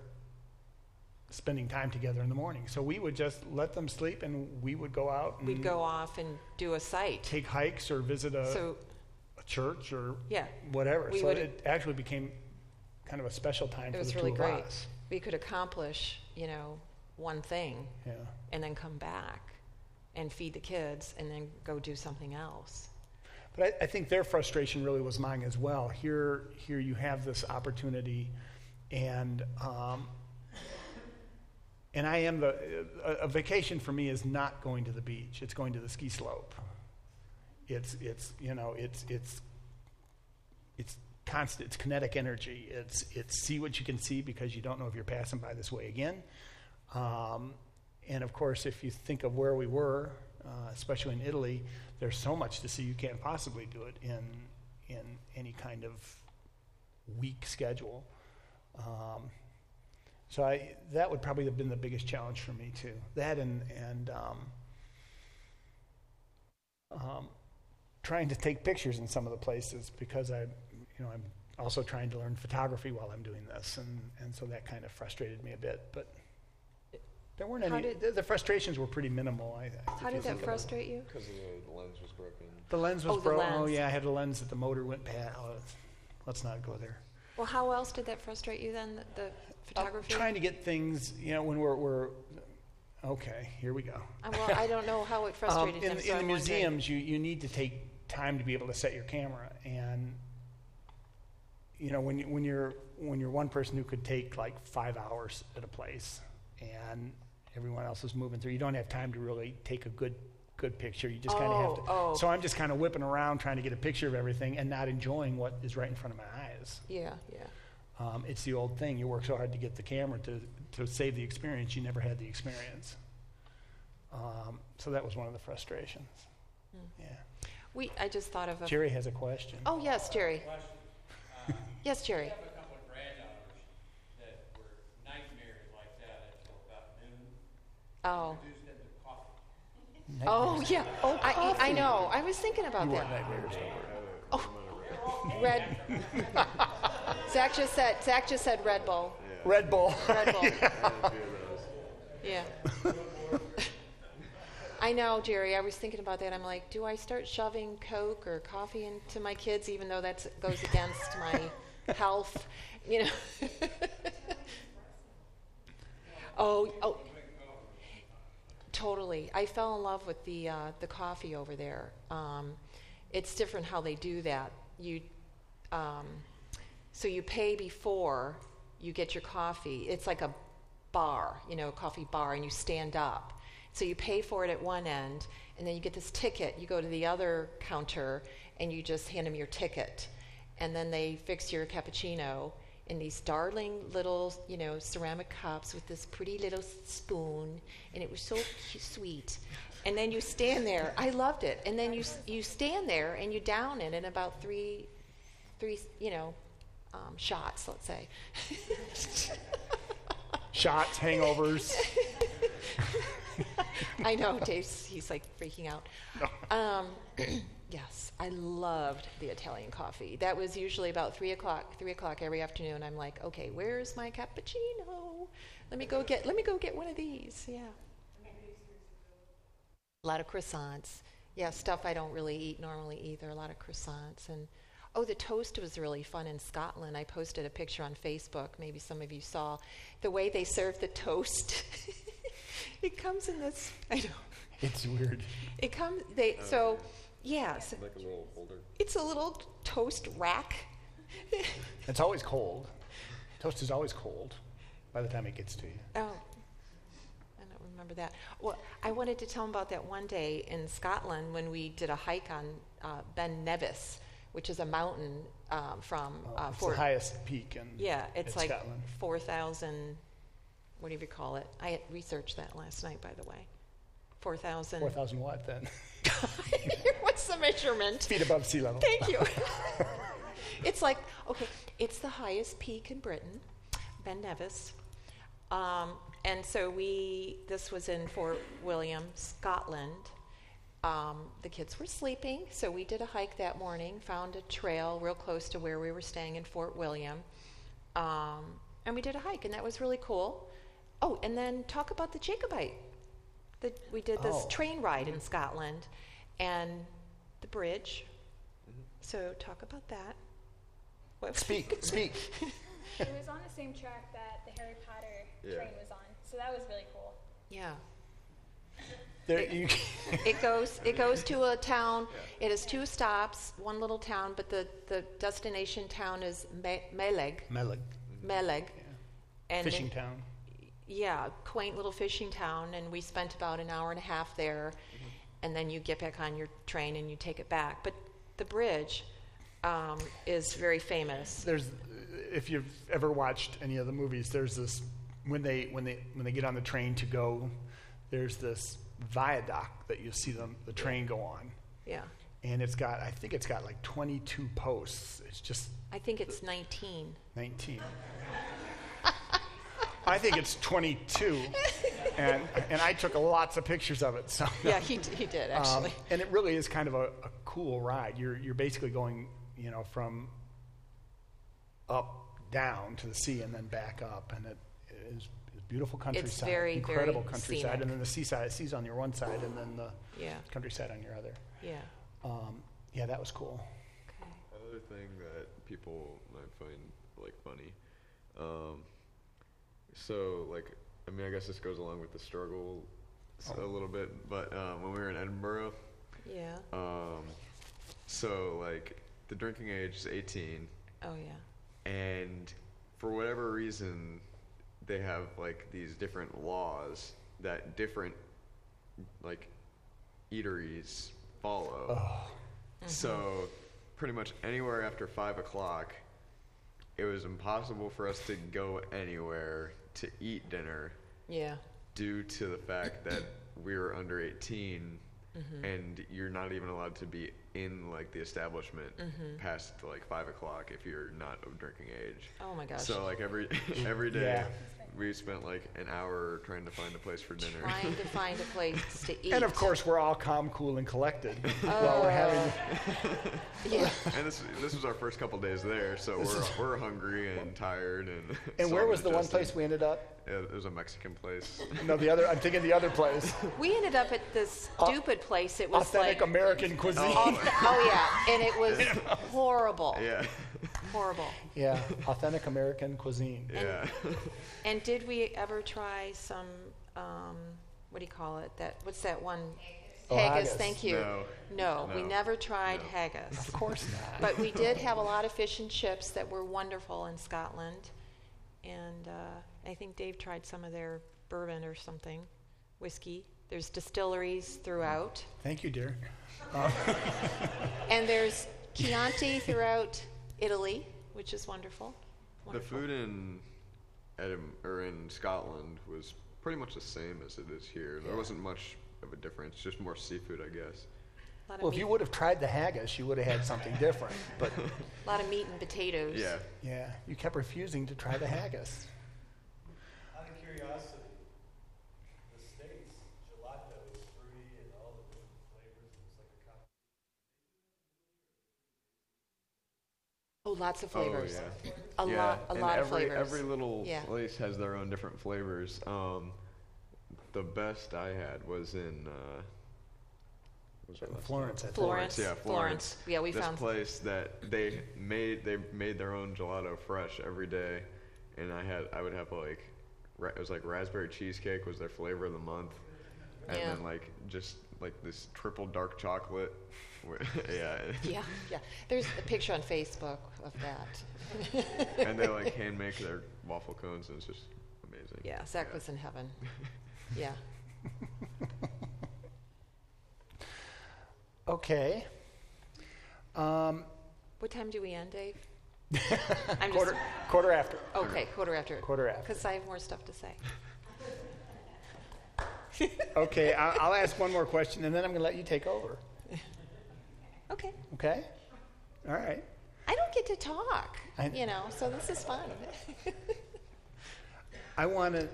spending time together in the morning. So we would just let them sleep, and we would go out and We'd go off and do a site. take hikes or visit a, So a church or yeah, whatever. We so it actually became kind of a special time it for was the really two great. of us. We could accomplish, you know, one thing Yeah. and then come back and feed the kids and then go do something else. But I, I think their frustration really was mine as well. Here, here you have this opportunity, and um, and I am the a, a vacation for me is not going to the beach. It's going to the ski slope. It's it's you know it's it's it's constant. It's kinetic energy. It's it's see what you can see because you don't know if you're passing by this way again. Um, and of course, if you think of where we were, uh, especially in Italy, there's so much to see you can't possibly do it in in any kind of week schedule. Um, so I that would probably have been the biggest challenge for me too. That and and um, um, trying to take pictures in some of the places because I, you know, I'm also trying to learn photography while I'm doing this, and and so that kind of frustrated me a bit, but. There weren't How any. did- the, the frustrations were pretty minimal. I, I, How did that think frustrate you? Because the lens was broken. The lens was Oh, the broken. Oh lens. yeah, I had a lens that the motor went bad. Oh, let's not go there. Well, how else did that frustrate you then? The, the I'm photography? trying to get things, you know, when we're, we're okay. Here we go. Uh, well, I don't know how it Um, frustrated in him. so in the I'm wondering. museums, you, you need to take time to be able to set your camera, and you know when you, when you're when you're one person who could take like five hours at a place, and everyone else is moving through, you don't have time to really take a good good picture. You just kind of have to. Oh, oh. So I'm just kind of whipping around trying to get a picture of everything and not enjoying what is right in front of my eyes. Yeah, yeah. Um, it's the old thing. You work so hard to get the camera to, to save the experience, you never had the experience. Um, so that was one of the frustrations. Hmm. Yeah. We, I just thought of a. Jerry has a question. Oh, yes, Jerry. Um, yes, Jerry. I have a couple of granddaughters that were nightmares like that until about noon. Oh. Introduced them to coffee. Oh, yeah. Oh, oh I, I know. I was thinking about You that. want nightmares over. Oh. Red. Zach just said. Zach just said Red Bull. Red Bull. Red Bull. Yeah. I know, Jerry. I was thinking about that. I'm like, do I start shoving Coke or coffee into my kids, even though that goes against my health? You know. oh, oh. Totally. I fell in love with the uh, the coffee over there. Um, it's different how they do that. You, um, so you pay before you get your coffee. It's like a bar, you know, a coffee bar, and you stand up. So you pay for it at one end, and then you get this ticket. You go to the other counter, and you just hand them your ticket, and then they fix your cappuccino in these darling little, you know, ceramic cups with this pretty little spoon, and it was so cu- sweet. And then you stand there. I loved it. And then you you stand there and you down it in about three, three, you know, um, shots. Let's say. Shots, hangovers. I know, Dave's, he's like freaking out. Um, yes, I loved the Italian coffee. That was usually about three o'clock, three o'clock every afternoon. I'm like, okay, where's my cappuccino? Let me go get, let me go get one of these. Yeah. A lot of croissants. Yeah, stuff I don't really eat normally either. A lot of croissants and oh, the toast was really fun in Scotland. I posted a picture on Facebook. Maybe some of you saw the way they serve the toast. it comes in this. I know. it's weird. It comes. They so. Yes, Like a little holder. it's a little toast rack. It's always cold. Toast is always cold by the time it gets to you. Oh, I don't remember that. Well, I wanted to tell them about that one day in Scotland when we did a hike on uh, Ben Nevis, which is a mountain um, from uh, it's Fort. the highest peak in yeah, it's in like Scotland. four thousand. What do you call it? I had researched that last night, by the way. Four thousand. 4,000 what then? What's the measurement? Feet above sea level. Thank you. it's like, okay, it's the highest peak in Britain, Ben Nevis. Um, and so we, this was in Fort William, Scotland. Um, the kids were sleeping, so we did a hike that morning, found a trail real close to where we were staying in Fort William. Um, and we did a hike, and that was really cool. Oh, and then talk about the Jacobite. The, we did this Oh. train ride in Scotland and the bridge. So talk about that. What- Speak, speak. it was on the same track that the Harry Potter Yeah. train was on, so that was really cool. Yeah. There, you, It goes it goes to a town. It has two stops, one little town, but the, the destination town is Me- Meleg. Melig, Meleg. And fishing then- town. Yeah, quaint little fishing town, and we spent about an hour and a half there, and then you get back on your train and you take it back. But the bridge um, is very famous. There's, if you've ever watched any of the movies, there's this when they when they when they get on the train to go, there's this viaduct that you see them the train go on, Yeah, and it's got I think it's got like 22 posts. It's just I think it's 19. 19. I think it's 22, and and I took lots of pictures of it. So Yeah, he, d- he did Um, actually. and it really is kind of a, a cool ride. You're you're basically going, you know, from up down to the sea and then back up, and it is is beautiful countryside, it's very, incredible very countryside, scenic. and then the seaside, sea's on your one side, and then the Yeah. countryside on your other. yeah. Um, yeah, that was cool. Okay. Another thing that people might find like funny. Um, so like, I mean, I guess this goes along with the struggle a little bit, but um, when we were in Edinburgh, Yeah. um, so like the drinking age is 18, Oh yeah. and for whatever reason, they have like these different laws that different like eateries follow. Oh. So pretty much anywhere after five o'clock, it was impossible for us to go anywhere to eat dinner Yeah. due to the fact that we were under 18 Mm-hmm. and you're not even allowed to be in like the establishment Mm-hmm. past like five o'clock if you're not of drinking age. Oh my gosh. So like every every day Yeah. We spent like an hour trying to find a place for dinner. Trying to find a place to eat. And of course, we're all calm, cool, and collected Oh. while we're oh. having. Yeah. and this this was our first couple days there, so we're we're hungry and tired and. And where was the one place we ended up? It was a Mexican place. No, the other. I'm thinking the other place. We ended up at this stupid place. It was Authentic like, American cuisine. oh, oh yeah, and it was horrible, yeah, horrible. Yeah, authentic American cuisine. yeah. And did we ever try some? Um, what do you call it? That what's that one? Oh, haggis. haggis. Thank you. No. No, we never tried No. haggis. Of course not. But we did have a lot of fish and chips that were wonderful in Scotland. And uh, I think Dave tried some of their bourbon or something, whiskey. There's distilleries throughout. Thank you, dear. And there's Chianti throughout Italy, which is wonderful. The food in Edinburgh or in Scotland was pretty much the same as it is here. There wasn't much of a difference, just more seafood, I guess. A lot Well, if you would have tried the haggis, you would have had something different. But a lot of meat and potatoes. Yeah. yeah, you kept refusing to try the haggis. Out of curiosity, the States, gelato is free and all the different flavors, and it's like a cup. Oh, lots of flavors. Oh, yeah. A yeah. lot, a and lot every, of flavors. Every little Yeah. place has their own different flavors. Um, the best I had was in. Uh, what was our last Florence, I think. Florence. Yeah, Florence. Yeah, we this found- place that they made. They made their own gelato fresh every day, and I had. I would have like. ra- It was like raspberry cheesecake was their flavor of the month, and Yeah. then like just like this triple dark chocolate. Wi- yeah. Yeah, yeah. There's a picture on Facebook of that. and they like hand make their waffle cones, and it's just amazing. Yeah, Zach was in heaven. Yeah. Okay. Um, What time do we end, Dave? I'm quarter, just quarter after. okay. Quarter after. Quarter after. Because I have more stuff to say. Okay, I'll, I'll ask one more question, and then I'm going to let you take over. Okay. Okay? All right. I don't get to talk, I- you know, so this is fun. I want to,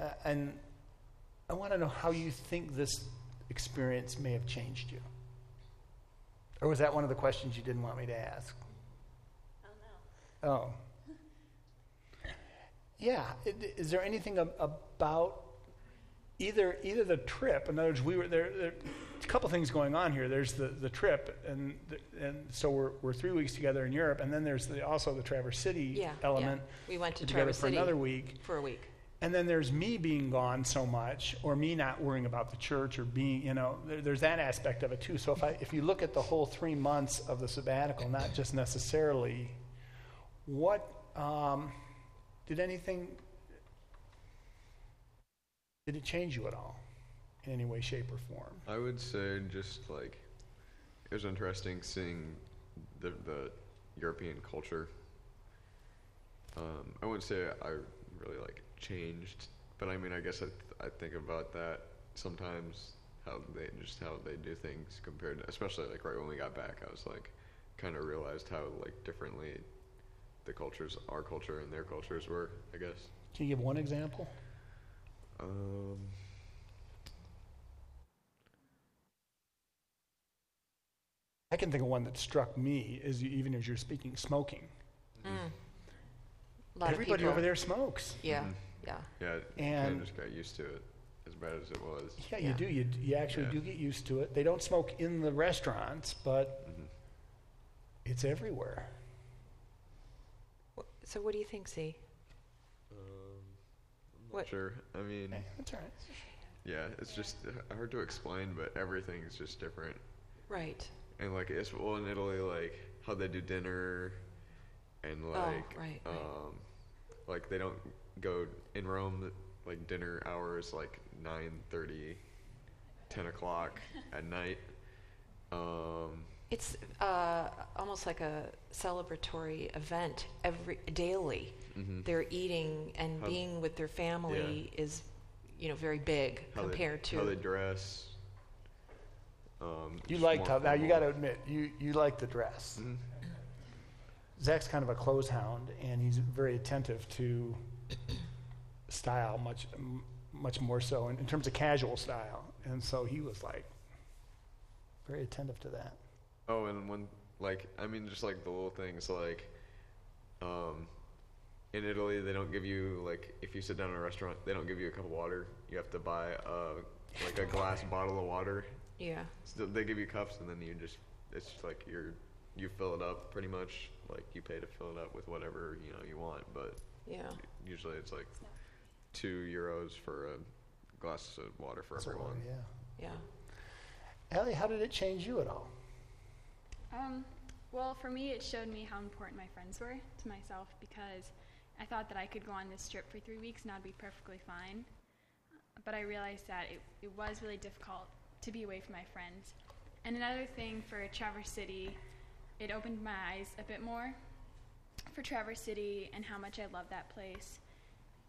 uh, and I want to know how you think this experience may have changed you. Or was that one of the questions you didn't want me to ask? Oh, no. Oh. Yeah. Is there anything ab- about either either the trip? In other words, we were there. there a couple things going on here. There's the, the trip, and the, and so we're, we're three weeks together in Europe, and then there's the, also the Traverse City Yeah, yeah. element. We went to Traverse for City. another week. For a week. And then there's me being gone so much, or me not worrying about the church, or being, you know, there, there's that aspect of it too. So if I, if you look at the whole three months of the sabbatical, not just necessarily, what um, did anything? Did it change you at all, in any way, shape, or form? I would say just like it was interesting seeing the the European culture. Um, I wouldn't say I really like changed, but I mean I guess I I think about that sometimes how they just how they do things compared to especially like right when we got back I was like kind of realized how like differently the cultures our culture and their cultures were I guess. Can you give one example? Um, I can think of one that struck me, as you, even as you're speaking, smoking. A lot Everybody over there smokes. Yeah, yeah. yeah, And- of just got used to it as bad as it was. Yeah, you do. You, d- you actually Yeah. do get used to it. They don't smoke in the restaurants, but Mm-hmm. it's everywhere. So what do you think, Z? What- sure. I mean, that's all right. yeah, it's just uh, hard to explain, but everything is just different. Right. And like, it's well in Italy, like how they do dinner, and like, Oh, right, right. um, like they don't go in Rome. Like dinner hours like nine thirty, 10 o'clock at night. Um, It's uh, almost like a celebratory event every daily. mhm. They're eating and How- being with their family is, you know, very big how compared they, to. how they dress. Um, You just liked how, now you got to admit, you, you like the dress. Mhm. Zach's kind of a clothes hound, and he's very attentive to style, much m- much more so in, in terms of casual style. And so he was like very attentive to that. Oh, and one like I mean, just like the little things like, um, in Italy they don't give you like if you sit down in a restaurant they don't give you a cup of water. You have to buy a like a glass bottle of water. yeah. So they give you cups and then you just it's just like you're you fill it up pretty much like you pay to fill it up with whatever you know you want, but Yeah. usually it's like two euros for a glass of water for So, everyone. yeah. Yeah. Ellie, how did it change you at all? Um, well, for me, it showed me how important my friends were to myself because I thought that I could go on this trip for three weeks and I'd be perfectly fine. But I realized that it, it was really difficult to be away from my friends. And another thing for Traverse City, it opened my eyes a bit more for Traverse City and how much I love that place.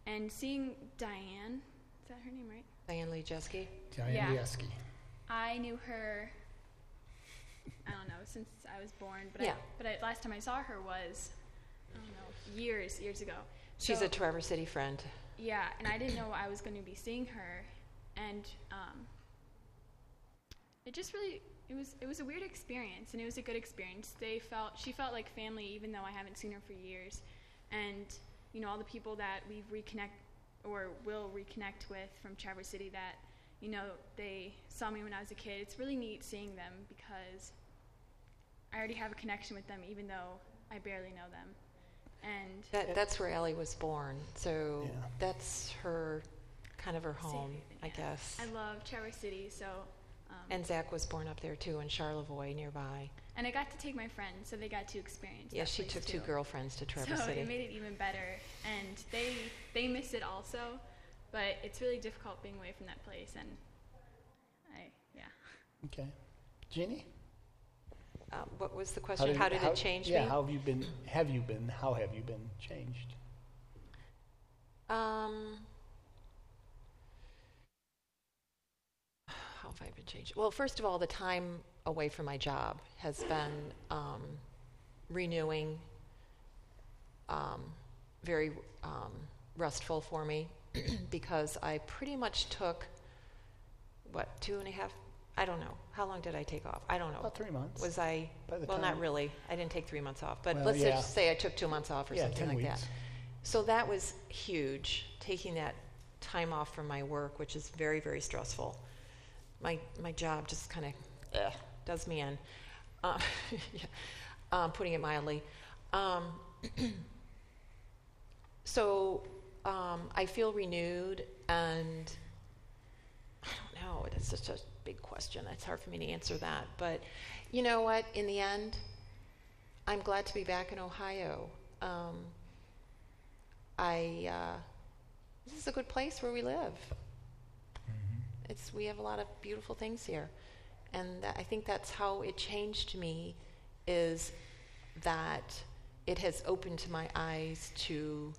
And seeing Diane, is that her name right? Diane Lee Jeske. Diane Yeah. Lieski. I knew her. I don't know since I was born, but Yeah. I, but I, last time I saw her was I don't know years years ago. She's So- a Traverse City friend. yeah, and I didn't know I was going to be seeing her, and um, it just really it was it was a weird experience, and it was a good experience. They felt she felt like family, even though I haven't seen her for years, and you know all the people that we reconnect or will reconnect with from Traverse City that you know they saw me when I was a kid. It's really neat seeing them because I already have a connection with them, even though I barely know them, and That, that's where Ellie was born. So Yeah. that's her, kind of her home, Safe, I yeah. guess. I love Traverse City, so. Um, And Zach was born up there too in Charlevoix nearby. and I got to take my friends, so they got to experience. Yeah, that she place took too. two girlfriends to Traverse so City. So it made it even better, and they they miss it also, but it's really difficult being away from that place, and I yeah. Okay. Jeannie? uh, what was the question? How did, it change yeah, me? how have you been, have you been, how have you been changed? Um, how have I been changed? Well, first of all, the time away from my job has been um, renewing, um, very um, restful for me because I pretty much took, what, two and a half? I don't know. How long did I take off? I don't know. About three months. Was I? By the Well, not really. I didn't take three months off, but Well, let's yeah. just say I took two months off or yeah, something 10 like weeks. that. So that was huge, taking that time off from my work, which is very, very stressful. My my job just kind of does me in, uh, yeah, um, putting it mildly. Um, so um, I feel renewed, and I don't know. It's such a big question. It's hard for me to answer that. But you know what? In the end, I'm glad to be back in Ohio. Um, I uh, this is a good place where we live. It's we have a lot of beautiful things here, and that, I think that's how it changed me. Is that it has opened my eyes to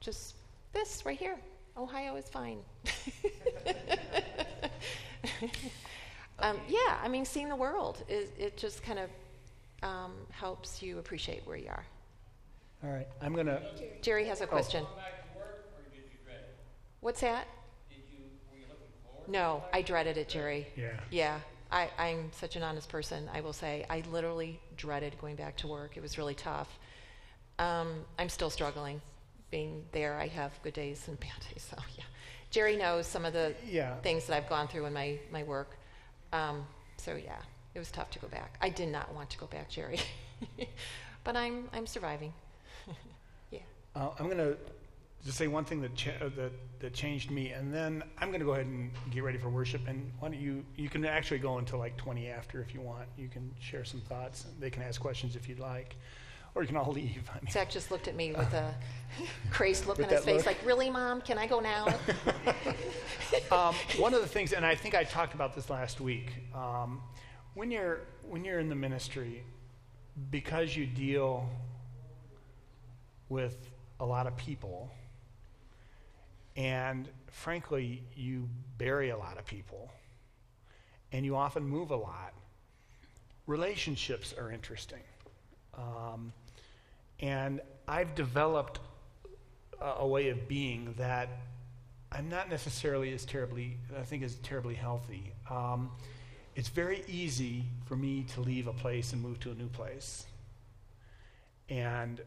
just this right here. Ohio is fine. um, yeah, I mean, seeing the world is it just kind of um, helps you appreciate where you are. All right. I'm going to, Jerry has a question. back to work, or did you dread it? What's that? You, were you looking forward? No, I dreaded it, Jerry. yeah. Yeah, I, I'm such an honest person. I will say I literally dreaded going back to work. It was really tough. Um, I'm still struggling being there. I have good days and bad days. So yeah, Jerry knows some of the Yeah. things that I've gone through in my my work. Um, so yeah, it was tough to go back. I did not want to go back, Jerry, but I'm I'm surviving. yeah. Uh, I'm going to just say one thing that, cha- uh, that that changed me, and then I'm going to go ahead and get ready for worship. And why don't you? You can actually go until like 20 after if you want. You can share some thoughts. They can ask questions if you'd like. Or you can all leave. I mean, Zach just looked at me with a crazed look on his face, look? like, "Really, Mom? Can I go now?" um, one of the things, and I think I talked about this last week, um, when you're when you're in the ministry, because you deal with a lot of people, and frankly, you bury a lot of people, and you often move a lot. Relationships are interesting, um, and I've developed a, a way of being that I'm not necessarily as terribly, I think, is terribly healthy. Um, it's very easy for me to leave a place and move to a new place and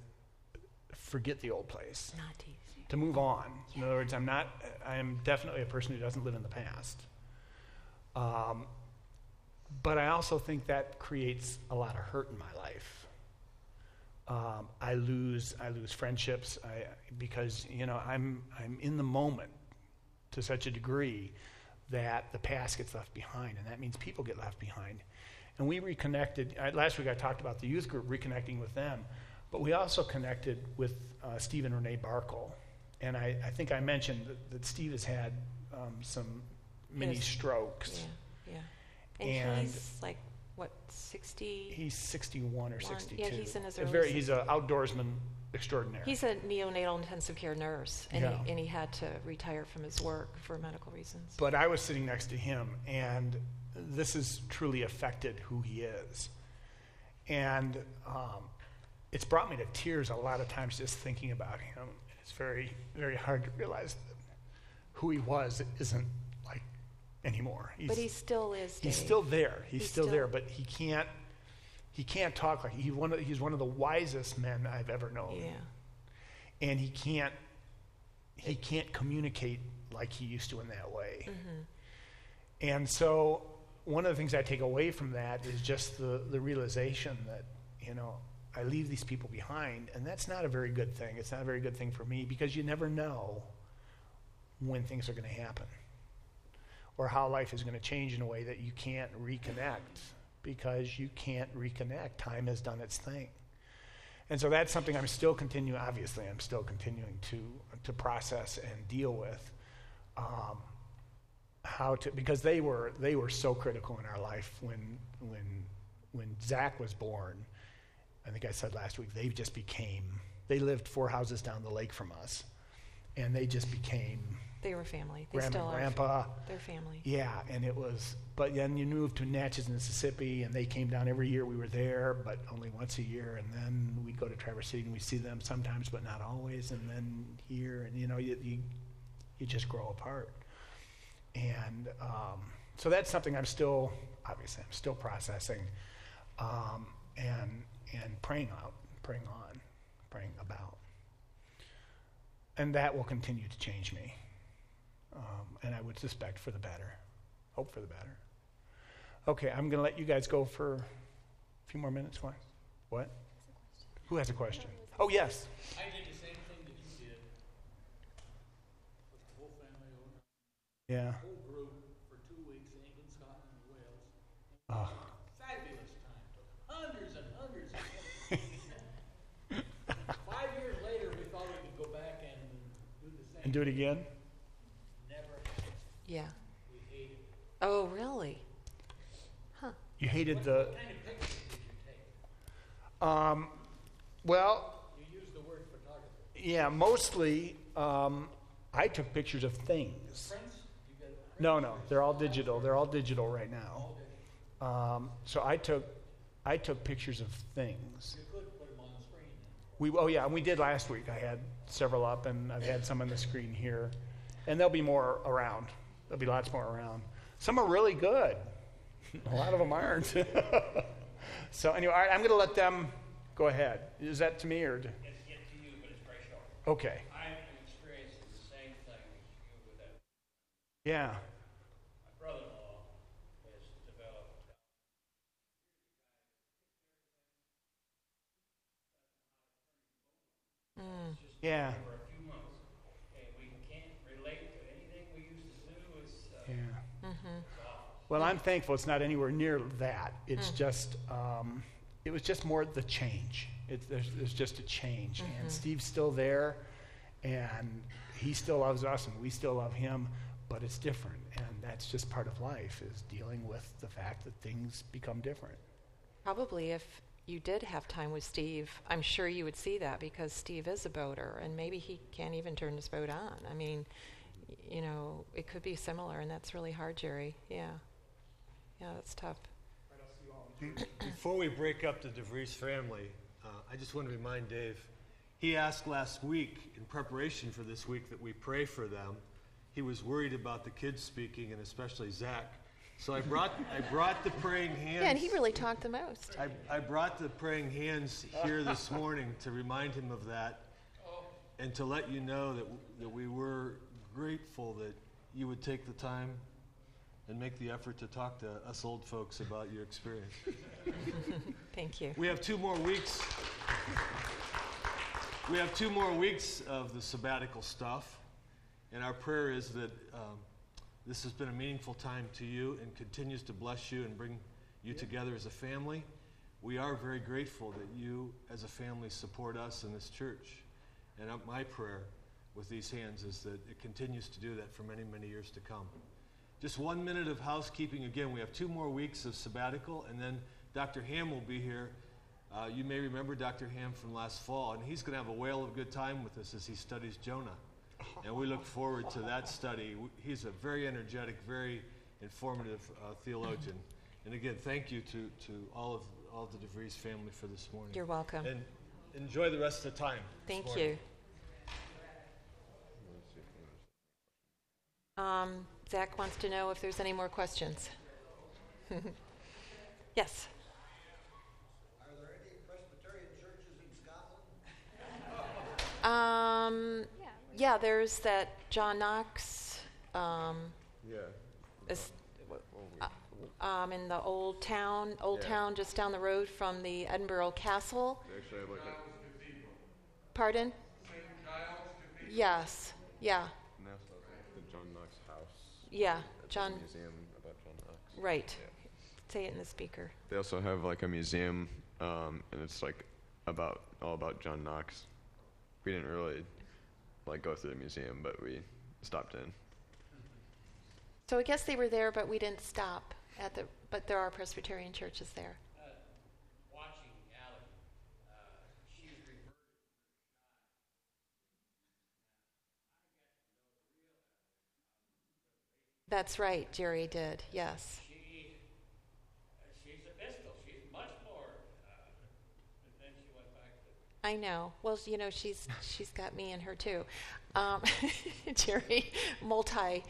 forget the old place, Not easy. to move on. In other words, I'm not, I am definitely a person who doesn't live in the past. Um, but I also think that creates a lot of hurt in my life. Um, I lose, I lose friendships I, because you know I'm, I'm in the moment to such a degree that the past gets left behind, and that means people get left behind. And we reconnected. Uh, last week I talked about the youth group reconnecting with them, but we also connected with uh, Steve and Renee Barkle. And I, I think I mentioned that, that Steve has had um, some mini Yes. strokes. Yeah, yeah. And, And- he's like, what, 60? He's 61 or One. 62. Yeah, he's in his A early very, He's an outdoorsman extraordinaire. He's a neonatal intensive care nurse, and, Yeah. he, and he had to retire from his work for medical reasons. But I was sitting next to him, and this has truly affected who he is. And um, it's brought me to tears a lot of times just thinking about him. It's very, very hard to realize that who he was isn't anymore. but he still is. he's still there. He's, He's still, still- there, but he can't. He can't talk like he one of, he's one of the wisest men I've ever known, Yeah. and he can't he can't communicate like he used to in that way. Mm-hmm. And so, one of the things I take away from that is just the, the realization that, you know, I leave these people behind, and that's not a very good thing. It's not a very good thing for me because you never know when things are going to happen or how life is going to change in a way that you can't reconnect because you can't reconnect. Time has done its thing. And so that's something I'm still continuing, obviously, I'm still continuing to, to process and deal with. Um, how to because they were they were so critical in our life when when when Zach was born. I think I said last week they just became they lived four houses down the lake from us, and they just became They were family. They grandma still and are. grandpa. They're family. Yeah, and it was. But then you moved to Natchez, Mississippi, and they came down every year. We were there, but only once a year. And then we'd go to Traverse City, and we see them sometimes, but not always. And then here, and you know, you you, you just grow apart. And um, so that's something I'm still, obviously, I'm still processing, um, and and praying out, praying on, praying about. And that will continue to change me would suspect for the better, hope for the better. Okay, I'm going to let you guys go for a few more minutes. What? What? Who has a question? Oh, yes. I did the same thing that you did. With the whole family over, Yeah. whole group for two weeks, England, Scotland, and Wales. Oh, Fabulous time. Hundreds and hundreds of. Five years later, we thought we could go back and do the same. and do it again? Never. Yeah. We hated. Oh, really? Huh. You hated the. What kind of pictures did you take? Um, well, You used the word photography. yeah, mostly um, I took pictures of things. Prints? You got? No, no, they're all digital. They're all digital right now. Um, so I took, I took pictures of things. You could put them on the screen. We, oh yeah, and we did last week. I had several up, and I've had some on the screen here, and there'll be more around. There'll be lots more around. Some are really good. A lot of them aren't. so anyway, all right, I'm going to let them go ahead. Is that to me or? To, It's get to you, but it's very short. okay. I'm experiencing the same thing as you with that. Yeah. My brother-in-law has developed Mm. Yeah. for a few months, and we can't relate to anything we used to do. It's, uh, Yeah. Mm-hmm. Well, I'm thankful it's not anywhere near that. It's just, um, it was just more the change. It's, there's, there's just a change. And Steve's still there, and he still loves us, and we still love him, but it's different. And that's just part of life, is dealing with the fact that things become different. Probably if you did have time with Steve, I'm sure you would see that because Steve is a boater and maybe he can't even turn his boat on. I mean, you know, it could be similar and that's really hard, Jerry. Yeah. Yeah, that's tough. Before we break up the de Vries family, uh, I just want to remind Dave, he asked last week, in preparation for this week, that we pray for them. He was worried about the kids speaking, and especially Zach. So I brought, I brought the praying hands. Yeah, and he really talked the most. I, I brought the praying hands here this morning to remind him of that and to let you know that, that we were grateful that you would take the time and make the effort to talk to us old folks about your experience. Thank you. We have two more weeks. We have two more weeks of the sabbatical stuff, and our prayer is that um, this has been a meaningful time to you and continues to bless you and bring you together as a family. We are very grateful that you, as a family, support us in this church. And uh, my prayer with these hands is that it continues to do that for many, many years to come. Just one minute of housekeeping. Again, we have two more weeks of sabbatical, and then Dr. Ham will be here. Uh, you may remember Dr. Ham from last fall, and he's going to have a whale of good time with us as he studies Jonah. And we look forward to that study. He's a very energetic, very informative uh, theologian. And again, thank you to, to all of all of the de Vries family for this morning. You're welcome. And enjoy the rest of the time. Thank you. Um, Zach wants to know if there's any more questions. yes. Are there any Presbyterian churches in Scotland? Um, Yeah. yeah, there's that John Knox um, Yeah. is, uh, um, in the old town, old Yeah. town just down the road from the Edinburgh Castle. Actually, I look at Pardon? Yes. Yeah. now the John Knox Yeah. A John. museum about John Knox. Right. Yeah. Say it in the speaker. They also have like a museum, um, and it's like about all about John Knox. We didn't really like go through the museum, but we stopped in. So I guess they were there, but we didn't stop at the. But there are Presbyterian churches there. Uh, watching Allie, uh, she's reverted. That's right. Jerry did. Yes. She, uh, she's a pistol. She's much more, uh, then she went back to I know. Well, you know, she's she's got me and her too. Um, Jerry, multi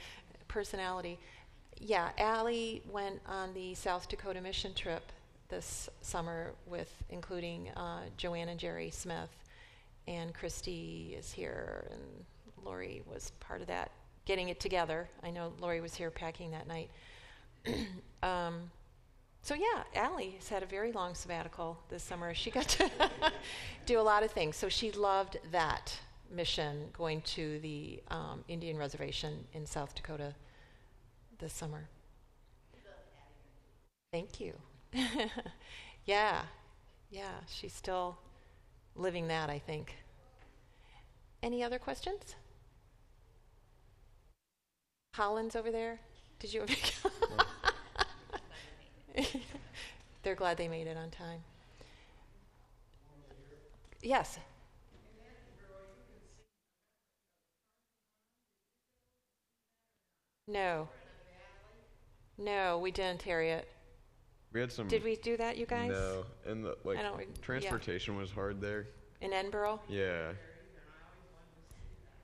personality. Yeah, Allie went on the South Dakota mission trip this summer with including uh, Joanne and Jerry Smith, and Christy is here, and Lori was part of that, getting it together. I know Lori was here packing that night. um, so yeah, Allie has had a very long sabbatical this summer. She got to do a lot of things. So she loved that mission, going to the um, Indian reservation in South Dakota this summer. Thank you. yeah, yeah, she's still living that, I think. Any other questions? Collins over there? Did you? They're glad they made it on time. Yes. No. No, we didn't, Harriet. We had some. Did we do that, you guys? No, and the like I don't re- yeah. transportation was hard there. In Edinburgh? Yeah,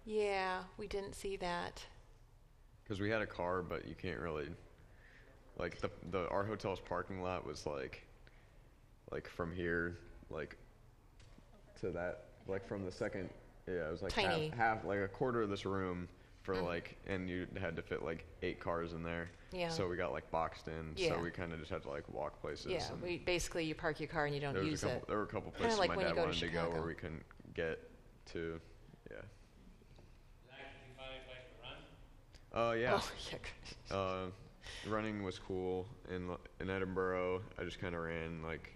Yeah, we didn't see that. Because we had a car, but you can't really. Like the the our hotel's parking lot was like, like from here, like, to that, like from the second. Yeah, it was like Tiny. half, half, like a quarter of this room for mm. like, and you had to fit like eight cars in there. Yeah. So we got like boxed in. Yeah. So we kind of just had to like walk places. Yeah, and we basically you park your car and you don't there was use a couple, it. There were a couple Kinda places like my when you dad go to wanted to go Chicago. where we couldn't get to. Yeah. Zach, did you find a place to? Uh, yeah. Oh, yeah. Uh, running was cool in in Edinburgh. I just kind of ran like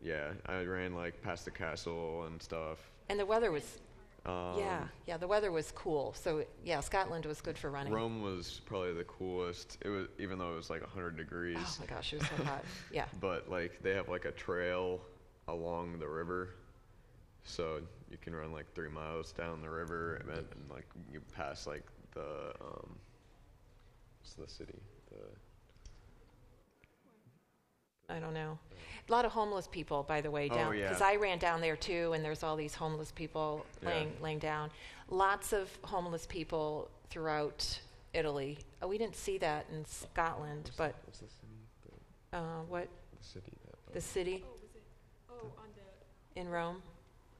yeah, I ran like past the castle and stuff. And the weather was, Um, yeah, yeah, the weather was cool. So, yeah, Scotland was good for running. Rome was probably the coolest. It was even though it was like 100 degrees. Oh my gosh, it was so hot. Yeah. But like they have like a trail along the river, so you can run like three miles down the river and, then and like you pass like the um, what's the city? The I don't know. A lot of homeless people, by the way, down. Oh, down yeah. because I ran down there too, and there's all these homeless people Yeah. laying laying down. Lots of homeless people throughout Italy. Uh, we didn't see that in Scotland, but what's the city? The, uh, what the city that the city Oh, was it? Oh, on the in Rome?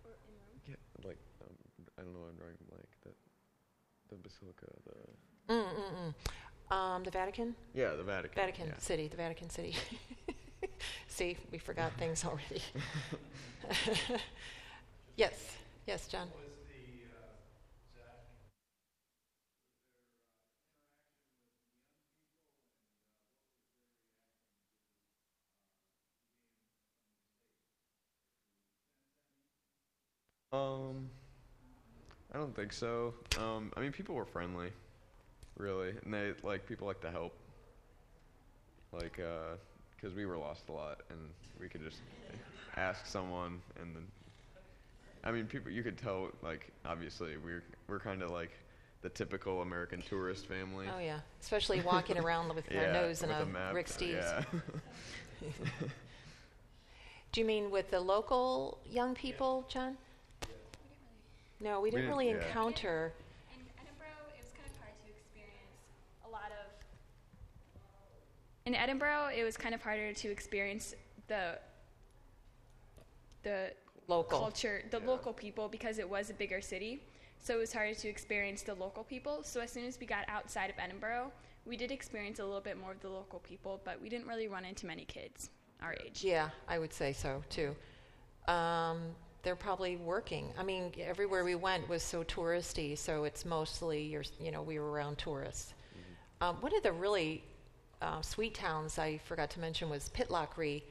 or in Rome. yeah, like um, I don't know. I'm drawing like the the basilica. The Mm, mm, mm. Um, the Vatican, yeah, the Vatican. Vatican yeah. City, the Vatican City. see, we forgot things already. yes, yes, John. Um, I don't think so. Um, I mean, people were friendly, really, and they like people like to help. Like, uh 'cause we were lost a lot, and we could just ask someone, and then, I mean, people you could tell. Like, obviously, we're we're kind of like the typical American tourist family. Oh yeah, especially walking around with yeah, nose in with a, map. Rick Steves. Yeah. Do you mean with the local young people, John? No, we didn't didn't- really yeah. encounter. In Edinburgh, it was kind of hard to experience a lot of. In Edinburgh, it was kind of harder to experience the the Local. culture, the local people, because it was a bigger city. So it was harder to experience the local people. So as soon as we got outside of Edinburgh, we did experience a little bit more of the local people, but we didn't really run into many kids our age. Yeah, I would say so too. Um, they're probably working. I mean, everywhere we went was so touristy, so it's mostly you're, you know, we were around tourists. Um, one of the really uh, sweet towns I forgot to mention was Pitlochry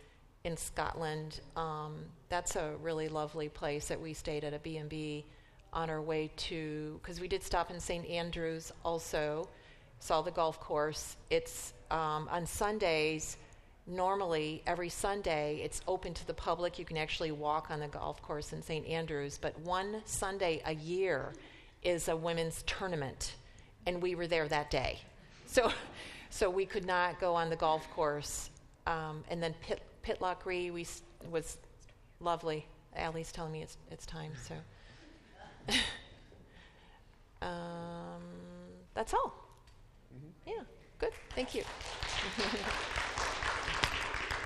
in Scotland. Um, that's a really lovely place that we stayed at a B&B on our way to, because we did stop in St. Andrews also, saw the golf course. It's um, on Sundays, normally every Sunday, it's open to the public. You can actually walk on the golf course in St. Andrews, but one Sunday a year is a women's tournament, and we were there that day. So, so we could not go on the golf course. Um, and then Pit, Pitlochry we was lovely. Allie's telling me it's it's time. So, um, that's all. Yeah, good. Thank you.